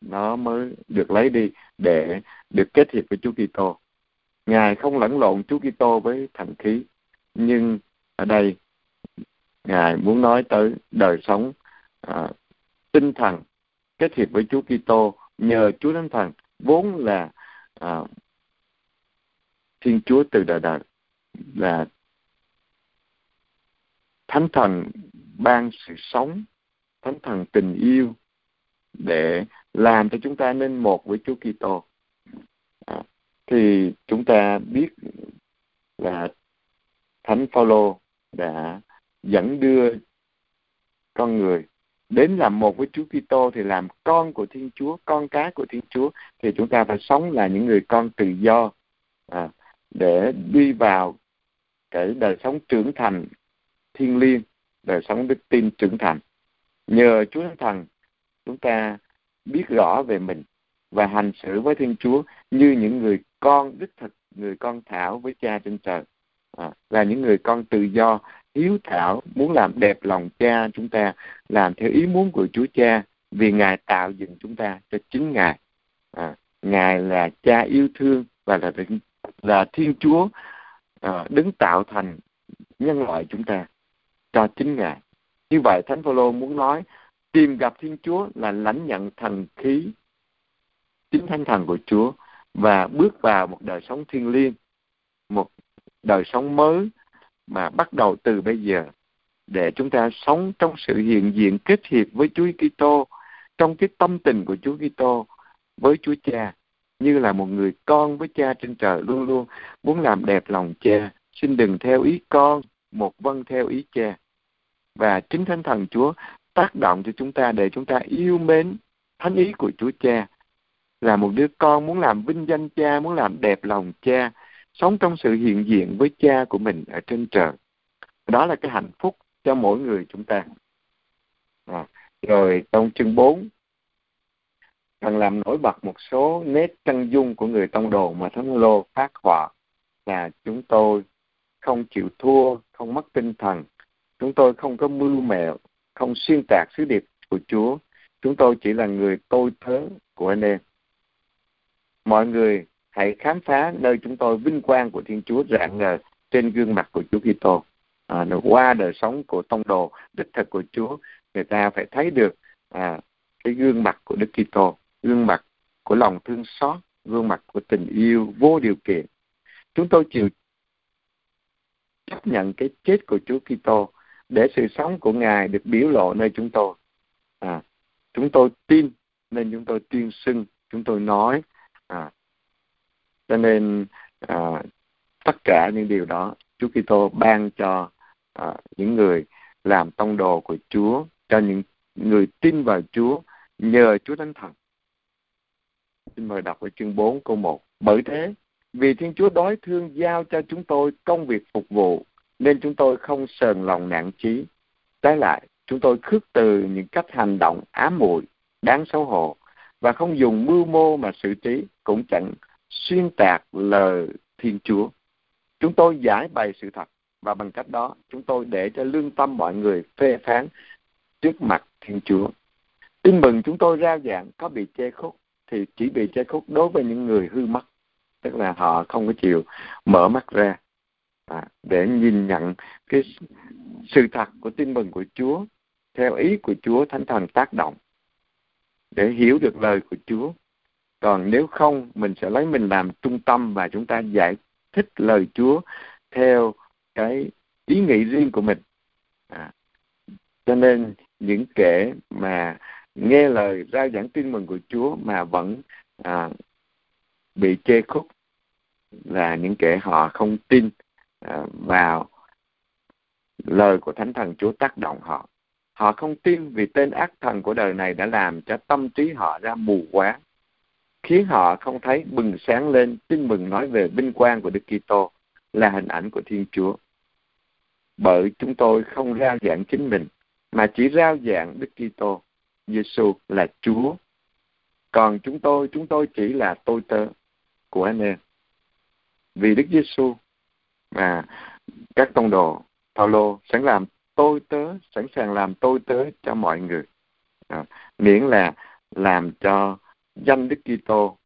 nó mới được lấy đi để được kết hiệp với Chúa Kitô. Ngài không lẫn lộn Chúa Kitô với thần khí, nhưng ở đây Ngài muốn nói tới đời sống à, tinh thần kết hiệp với Chúa Kitô nhờ Chúa Thánh Thần vốn là à, Thiên Chúa từ đời đời là Thánh Thần ban sự sống, Thánh Thần tình yêu để làm cho chúng ta nên một với Chúa Kitô. À, thì chúng ta biết là Thánh Phaolô đã dẫn đưa con người đến làm một với Chúa Kitô thì làm con của Thiên Chúa, con cái của Thiên Chúa thì chúng ta phải sống là những người con tự do à, để đi vào cái đời sống trưởng thành thiên liêng đời sống đức tin trưởng thành nhờ Chúa Thánh Thần chúng ta biết rõ về mình và hành xử với Thiên Chúa như những người con đích thực người con thảo với cha trên trời à, là những người con tự do hiếu thảo muốn làm đẹp lòng cha chúng ta làm theo ý muốn của Chúa Cha vì Ngài tạo dựng chúng ta cho chính Ngài à, Ngài là cha yêu thương và là là Thiên Chúa à, đứng tạo thành nhân loại chúng ta cho chính Ngài. Như vậy Thánh Phaolô muốn nói tìm gặp Thiên Chúa là lãnh nhận thần khí chính thánh thần của Chúa và bước vào một đời sống thiêng liêng, một đời sống mới mà bắt đầu từ bây giờ để chúng ta sống trong sự hiện diện kết hiệp với Chúa Kitô trong cái tâm tình của Chúa Kitô với Chúa Cha như là một người con với Cha trên trời luôn luôn muốn làm đẹp lòng Cha. Xin đừng theo ý con một vâng theo ý Cha. Và chính thánh thần Chúa tác động cho chúng ta để chúng ta yêu mến thánh ý của Chúa Cha. Là một đứa con muốn làm vinh danh cha muốn làm đẹp lòng cha sống trong sự hiện diện với cha của mình ở trên trời. Đó là cái hạnh phúc cho mỗi người chúng ta. À, rồi trong chương 4 cần làm nổi bật một số nét chân dung của người tông đồ mà thánh lô phát họa là chúng tôi không chịu thua không mất tinh thần. Chúng tôi không có mưu mẹo không xuyên tạc sứ điệp của chúa. Chúng tôi chỉ là người tôi tớ của anh em. Mọi người hãy khám phá nơi chúng tôi vinh quang của thiên chúa rạng ngời trên gương mặt của chúa kitô. À, qua đời sống của tông đồ đích thực của chúa người ta phải thấy được à, cái gương mặt của đức kitô gương mặt của lòng thương xót gương mặt của tình yêu vô điều kiện. Chúng tôi chịu chấp nhận cái chết của Chúa Kitô để sự sống của Ngài được biểu lộ nơi chúng tôi. À, chúng tôi tin nên chúng tôi tuyên xưng, chúng tôi nói. À, cho nên à, tất cả những điều đó Chúa Kitô ban cho à, những người làm tông đồ của Chúa cho những người tin vào Chúa nhờ Chúa Thánh Thần. Xin mời đọc ở chương 4 câu 1. Bởi thế, vì Thiên Chúa đói thương giao cho chúng tôi công việc phục vụ, nên chúng tôi không sờn lòng nản chí. Trái lại, chúng tôi khước từ những cách hành động ám muội, đáng xấu hổ và không dùng mưu mô mà xử trí, cũng chẳng xuyên tạc lời Thiên Chúa. Chúng tôi giải bày sự thật và bằng cách đó chúng tôi để cho lương tâm mọi người phê phán trước mặt Thiên Chúa. Tin mừng chúng tôi rao giảng có bị che khúc thì chỉ bị che khúc đối với những người hư mắt, tức là họ không có chịu mở mắt ra à, để nhìn nhận cái sự thật của tin mừng của Chúa theo ý của Chúa Thánh Thần tác động để hiểu được lời của Chúa. Còn nếu không, mình sẽ lấy mình làm trung tâm và chúng ta giải thích lời Chúa theo cái ý nghĩ riêng của mình. À, cho nên những kẻ mà nghe lời rao giảng tin mừng của Chúa mà vẫn à, bị chê khúc là những kẻ họ không tin Ờ, vào lời của Thánh Thần Chúa tác động họ. Họ không tin vì tên ác thần của đời này đã làm cho tâm trí họ ra mù quáng, khiến họ không thấy bừng sáng lên tin mừng nói về vinh quang của Đức Kitô là hình ảnh của Thiên Chúa. Bởi chúng tôi không rao giảng chính mình, mà chỉ rao giảng Đức Kitô, Giêsu là Chúa. Còn chúng tôi, chúng tôi chỉ là tôi tớ của anh em. Vì Đức Giêsu và các tông đồ Paulo sẵn làm tôi tớ, sẵn sàng làm tôi tớ cho mọi người. À, miễn là làm cho danh Đức Kitô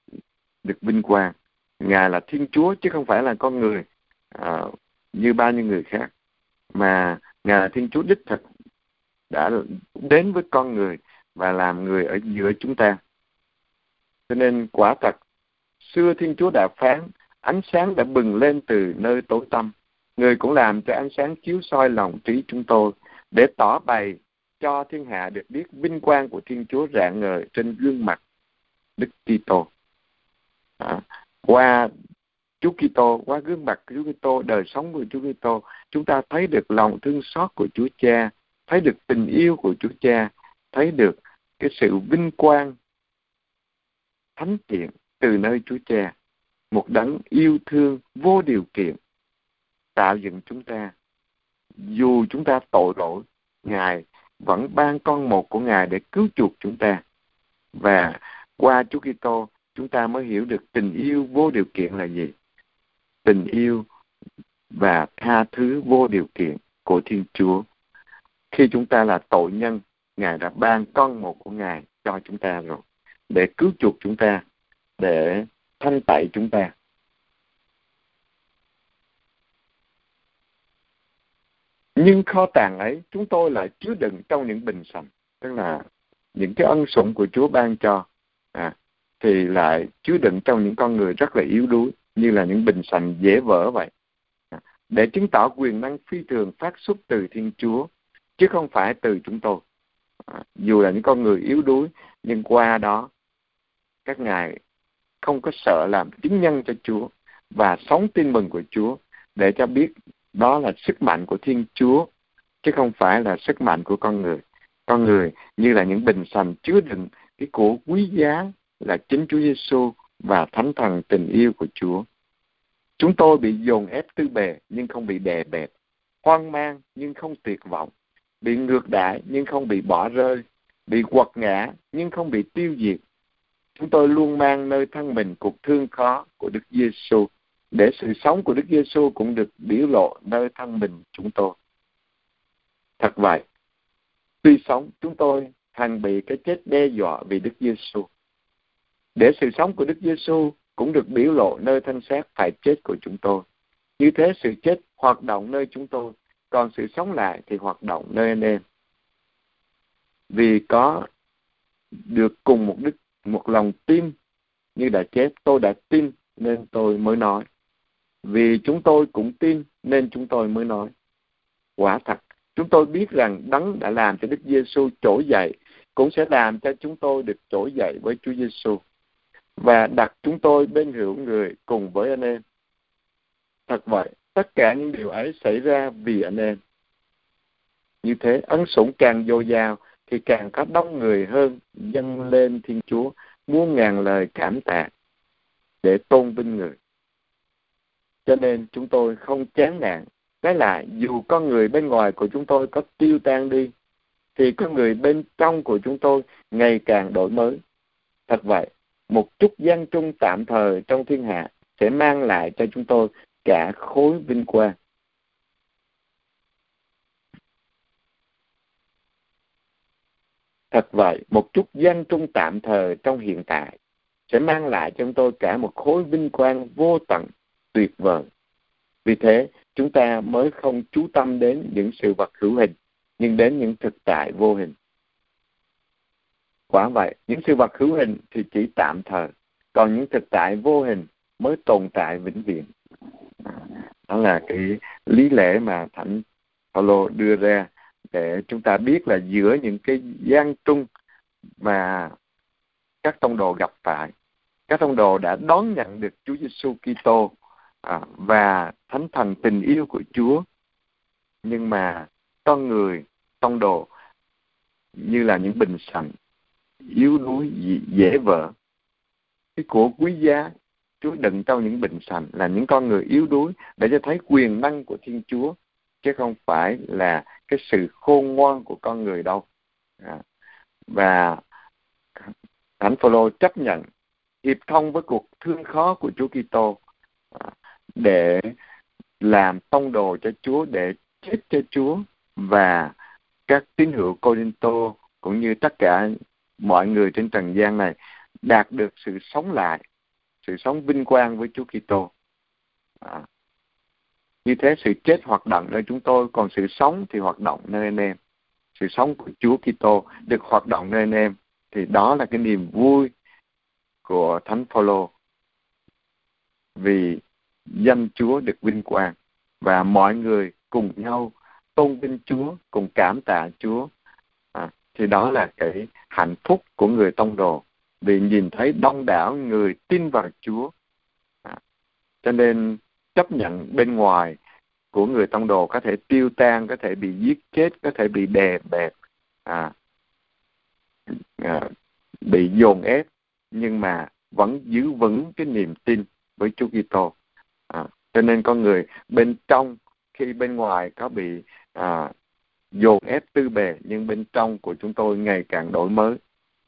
được vinh quang. Ngài là Thiên Chúa chứ không phải là con người à, như bao nhiêu người khác mà Ngài là Thiên Chúa đích thực đã đến với con người và làm người ở giữa chúng ta. Cho nên quả thật, xưa Thiên Chúa đã phán, ánh sáng đã bừng lên từ nơi tối tăm. Người cũng làm cho ánh sáng chiếu soi lòng trí chúng tôi để tỏ bày cho thiên hạ được biết vinh quang của Thiên Chúa rạng ngời trên gương mặt Đức Kitô. À, qua Chúa Kitô, qua gương mặt Chúa Kitô, đời sống của Chúa Kitô, chúng ta thấy được lòng thương xót của Chúa Cha, thấy được tình yêu của Chúa Cha, thấy được cái sự vinh quang thánh thiện từ nơi Chúa Cha, một đấng yêu thương vô điều kiện tạo dựng chúng ta. Dù chúng ta tội lỗi, Ngài vẫn ban con một của Ngài để cứu chuộc chúng ta. Và qua Chúa Kitô, chúng ta mới hiểu được tình yêu vô điều kiện là gì. Tình yêu và tha thứ vô điều kiện của Thiên Chúa. Khi chúng ta là tội nhân, Ngài đã ban con một của Ngài cho chúng ta rồi, để cứu chuộc chúng ta, để thanh tẩy chúng ta. Nhưng kho tàng ấy chúng tôi lại chứa đựng trong những bình sành, tức là những cái ân sủng của Chúa ban cho, à, thì lại chứa đựng trong những con người rất là yếu đuối, như là những bình sành dễ vỡ vậy à, để chứng tỏ quyền năng phi thường phát xuất từ Thiên Chúa, chứ không phải từ chúng tôi. À, dù là những con người yếu đuối, nhưng qua đó các ngài không có sợ làm chứng nhân cho Chúa và sống tin mừng của Chúa để cho biết đó là sức mạnh của Thiên Chúa chứ không phải là sức mạnh của con người. Con người như là những bình sành chứa đựng cái của quý giá là chính Chúa Giêsu và Thánh Thần tình yêu của Chúa. Chúng tôi bị dồn ép tư bề nhưng không bị đè bẹp, hoang mang nhưng không tuyệt vọng, bị ngược đãi nhưng không bị bỏ rơi, bị quật ngã nhưng không bị tiêu diệt. Chúng tôi luôn mang nơi thân mình cuộc thương khó của Đức Giêsu để sự sống của Đức Giêsu cũng được biểu lộ nơi thân mình chúng tôi. Thật vậy, tuy sống chúng tôi hằng bị cái chết đe dọa vì Đức Giêsu. Để sự sống của Đức Giêsu cũng được biểu lộ nơi thân xác phải chết của chúng tôi. Như thế sự chết hoạt động nơi chúng tôi, còn sự sống lại thì hoạt động nơi anh em. Vì có được cùng một đức, một lòng tin như đã chết, tôi đã tin nên tôi mới nói. Vì chúng tôi cũng tin nên chúng tôi mới nói. Quả thật, chúng tôi biết rằng Đấng đã làm cho Đức Giêsu trỗi dậy, cũng sẽ làm cho chúng tôi được trỗi dậy với Chúa Giêsu và đặt chúng tôi bên hữu người cùng với anh em. thật vậy tất cả những điều ấy xảy ra vì anh em như thế ấn sủng càng dồi dào thì càng có đông người hơn dâng lên thiên chúa, muôn ngàn lời cảm tạ để tôn vinh người. Cho nên chúng tôi không chán nản. Cái là dù con người bên ngoài của chúng tôi có tiêu tan đi, thì con người bên trong của chúng tôi ngày càng đổi mới. Thật vậy, một chút gian trung tạm thời trong thiên hạ sẽ mang lại cho chúng tôi cả khối vinh quang. Thật vậy, một chút gian trung tạm thời trong hiện tại sẽ mang lại cho chúng tôi cả một khối vinh quang vô tận, tuyệt vời. Vì thế, chúng ta mới không chú tâm đến những sự vật hữu hình, nhưng đến những thực tại vô hình. Quả vậy, những sự vật hữu hình thì chỉ tạm thời, còn những thực tại vô hình mới tồn tại vĩnh viễn. Đó là cái lý lẽ mà Thánh Paulo đưa ra để chúng ta biết là giữa những cái gian trung mà các tông đồ gặp phải các tông đồ đã đón nhận được Chúa Giêsu Kitô à, và thánh thần tình yêu của Chúa. Nhưng mà con người tông đồ như là những bình sành yếu đuối dễ vỡ. Cái của quý giá Chúa đựng trong những bình sành là những con người yếu đuối để cho thấy quyền năng của Thiên Chúa chứ không phải là cái sự khôn ngoan của con người đâu à, và thánh Phaolô chấp nhận hiệp thông với cuộc thương khó của Chúa Kitô à, để làm tông đồ cho Chúa để chết cho Chúa và các tín hữu Corinto cũng như tất cả mọi người trên trần gian này đạt được sự sống lại, sự sống vinh quang với Chúa Kitô. À, như thế sự chết hoạt động nơi chúng tôi, còn sự sống thì hoạt động nơi anh em. Sự sống của Chúa Kitô được hoạt động nơi anh em. Thì đó là cái niềm vui của Thánh Phaolô vì danh Chúa được vinh quang và mọi người cùng nhau tôn vinh Chúa, cùng cảm tạ Chúa. À, thì đó là cái hạnh phúc của người tông đồ vì nhìn thấy đông đảo người tin vào Chúa. À, cho nên chấp nhận bên ngoài của người tông đồ có thể tiêu tan, có thể bị giết chết, có thể bị đè bẹp, à, à, bị dồn ép, nhưng mà vẫn giữ vững cái niềm tin với Chúa Kitô. À, cho nên con người bên trong khi bên ngoài có bị à, dồn ép tư bề nhưng bên trong của chúng tôi ngày càng đổi mới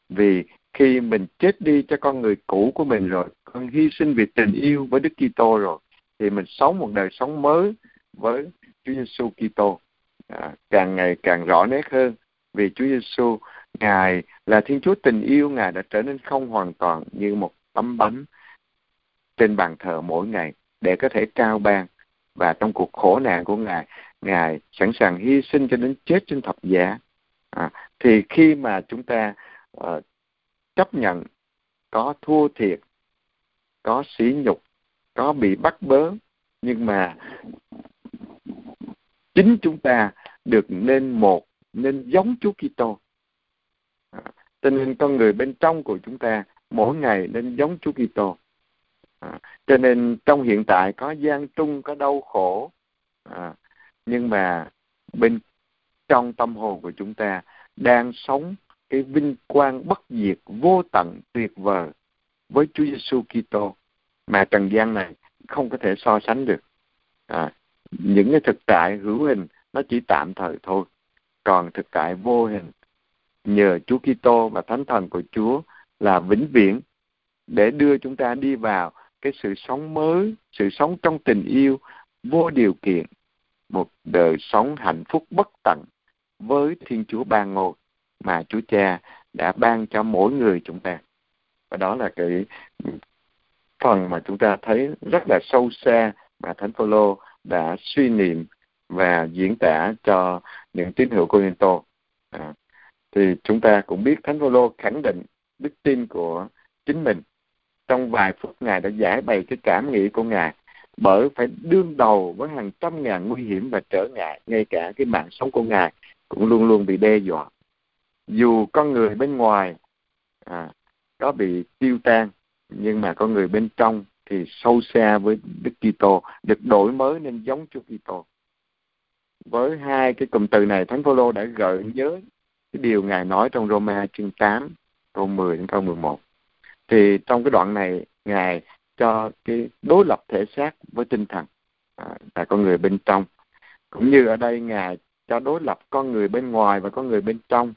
vì khi mình chết đi cho con người cũ của mình rồi con hy sinh vì tình yêu với Đức Kitô rồi thì mình sống một đời sống mới với Chúa Giêsu Kitô. À, càng ngày càng rõ nét hơn vì Chúa Giêsu ngài là Thiên Chúa tình yêu ngài đã trở nên không hoàn toàn như một tấm bánh trên bàn thờ mỗi ngày để có thể trao ban. Và trong cuộc khổ nạn của ngài ngài sẵn sàng hy sinh cho đến chết trên thập giá. À, thì khi mà chúng ta uh, chấp nhận có thua thiệt có sỉ nhục có bị bắt bớ nhưng mà chính chúng ta được nên một nên giống Chúa Kitô. À, cho nên con người bên trong của chúng ta mỗi ngày nên giống Chúa Kitô. À, cho nên trong hiện tại có gian trung có đau khổ à, nhưng mà bên trong tâm hồn của chúng ta đang sống cái vinh quang bất diệt vô tận tuyệt vời với Chúa Giêsu Kitô mà trần gian này không có thể so sánh được à, những cái thực tại hữu hình nó chỉ tạm thời thôi còn thực tại vô hình nhờ Chúa Kitô và Thánh Thần của Chúa là vĩnh viễn để đưa chúng ta đi vào cái sự sống mới, sự sống trong tình yêu vô điều kiện, một đời sống hạnh phúc bất tận với Thiên Chúa ban ngôi mà Chúa Cha đã ban cho mỗi người chúng ta. Và đó là cái phần mà chúng ta thấy rất là sâu xa mà Thánh Phaolô đã suy niệm và diễn tả cho những tín hữu Corinto. À, thì chúng ta cũng biết Thánh Phaolô khẳng định đức tin của chính mình trong vài phút ngài đã giải bày cái cảm nghĩ của ngài bởi phải đương đầu với hàng trăm ngàn nguy hiểm và trở ngại ngay cả cái mạng sống của ngài cũng luôn luôn bị đe dọa dù con người bên ngoài à, có bị tiêu tan nhưng mà có người bên trong thì sâu xa với Đức Kitô được đổi mới nên giống Chúa Kitô. Với hai cái cụm từ này Thánh Phaolô đã gợi nhớ cái điều ngài nói trong Roma chương 8 câu 10 đến câu 11 thì trong cái đoạn này ngài cho cái đối lập thể xác với tinh thần à, là con người bên trong. Cũng như ở đây ngài cho đối lập con người bên ngoài và con người bên trong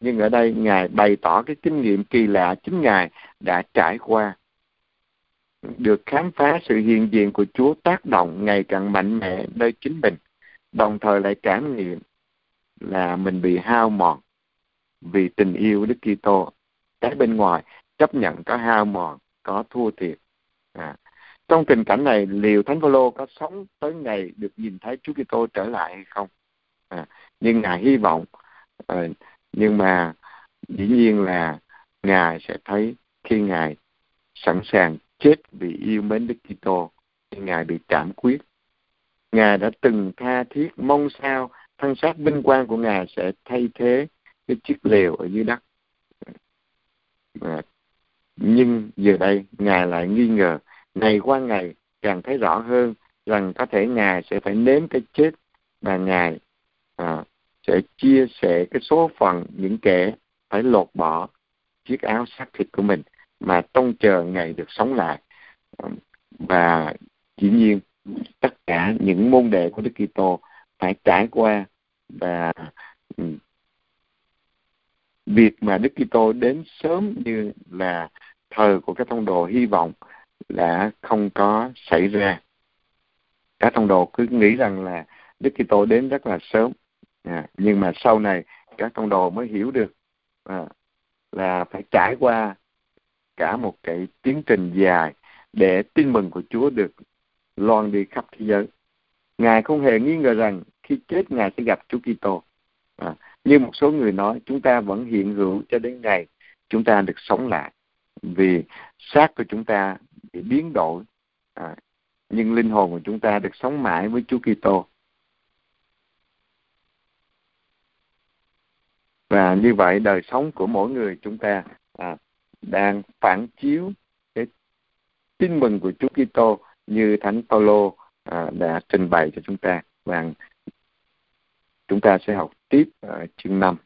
nhưng ở đây ngài bày tỏ cái kinh nghiệm kỳ lạ chính ngài đã trải qua được khám phá sự hiện diện của Chúa tác động ngày càng mạnh mẽ nơi chính mình đồng thời lại cảm nghiệm là mình bị hao mòn vì tình yêu Đức Kitô cái bên ngoài chấp nhận có hao mòn có thua thiệt à. trong tình cảnh này liệu thánh phaolô có sống tới ngày được nhìn thấy Chúa Kitô trở lại hay không à. nhưng ngài hy vọng uh, nhưng mà dĩ nhiên là ngài sẽ thấy khi ngài sẵn sàng chết vì yêu mến Đức Kitô thì ngài bị cảm quyết. Ngài đã từng tha thiết mong sao thân xác vinh quang của ngài sẽ thay thế cái chiếc lều ở dưới đất. À, nhưng giờ đây ngài lại nghi ngờ ngày qua ngày càng thấy rõ hơn rằng có thể ngài sẽ phải nếm cái chết mà ngài à, sẽ chia sẻ cái số phận những kẻ phải lột bỏ chiếc áo xác thịt của mình mà trông chờ ngày được sống lại. Và dĩ nhiên, tất cả những môn đệ của Đức Kitô phải trải qua và ừ, việc mà Đức Kitô đến sớm như là thời của các thông đồ hy vọng đã không có xảy ra. Các thông đồ cứ nghĩ rằng là Đức Kitô đến rất là sớm à, nhưng mà sau này các con đồ mới hiểu được à, là phải trải qua cả một cái tiến trình dài để tin mừng của Chúa được loan đi khắp thế giới. Ngài không hề nghi ngờ rằng khi chết Ngài sẽ gặp Chúa Kitô. À, như một số người nói, chúng ta vẫn hiện hữu cho đến ngày chúng ta được sống lại. Vì xác của chúng ta bị biến đổi, à, nhưng linh hồn của chúng ta được sống mãi với Chúa Kitô. Và như vậy đời sống của mỗi người chúng ta à, đang phản chiếu cái tin mừng của Chúa Kitô như Thánh Phaolô à, đã trình bày cho chúng ta. Và chúng ta sẽ học tiếp ở chương 5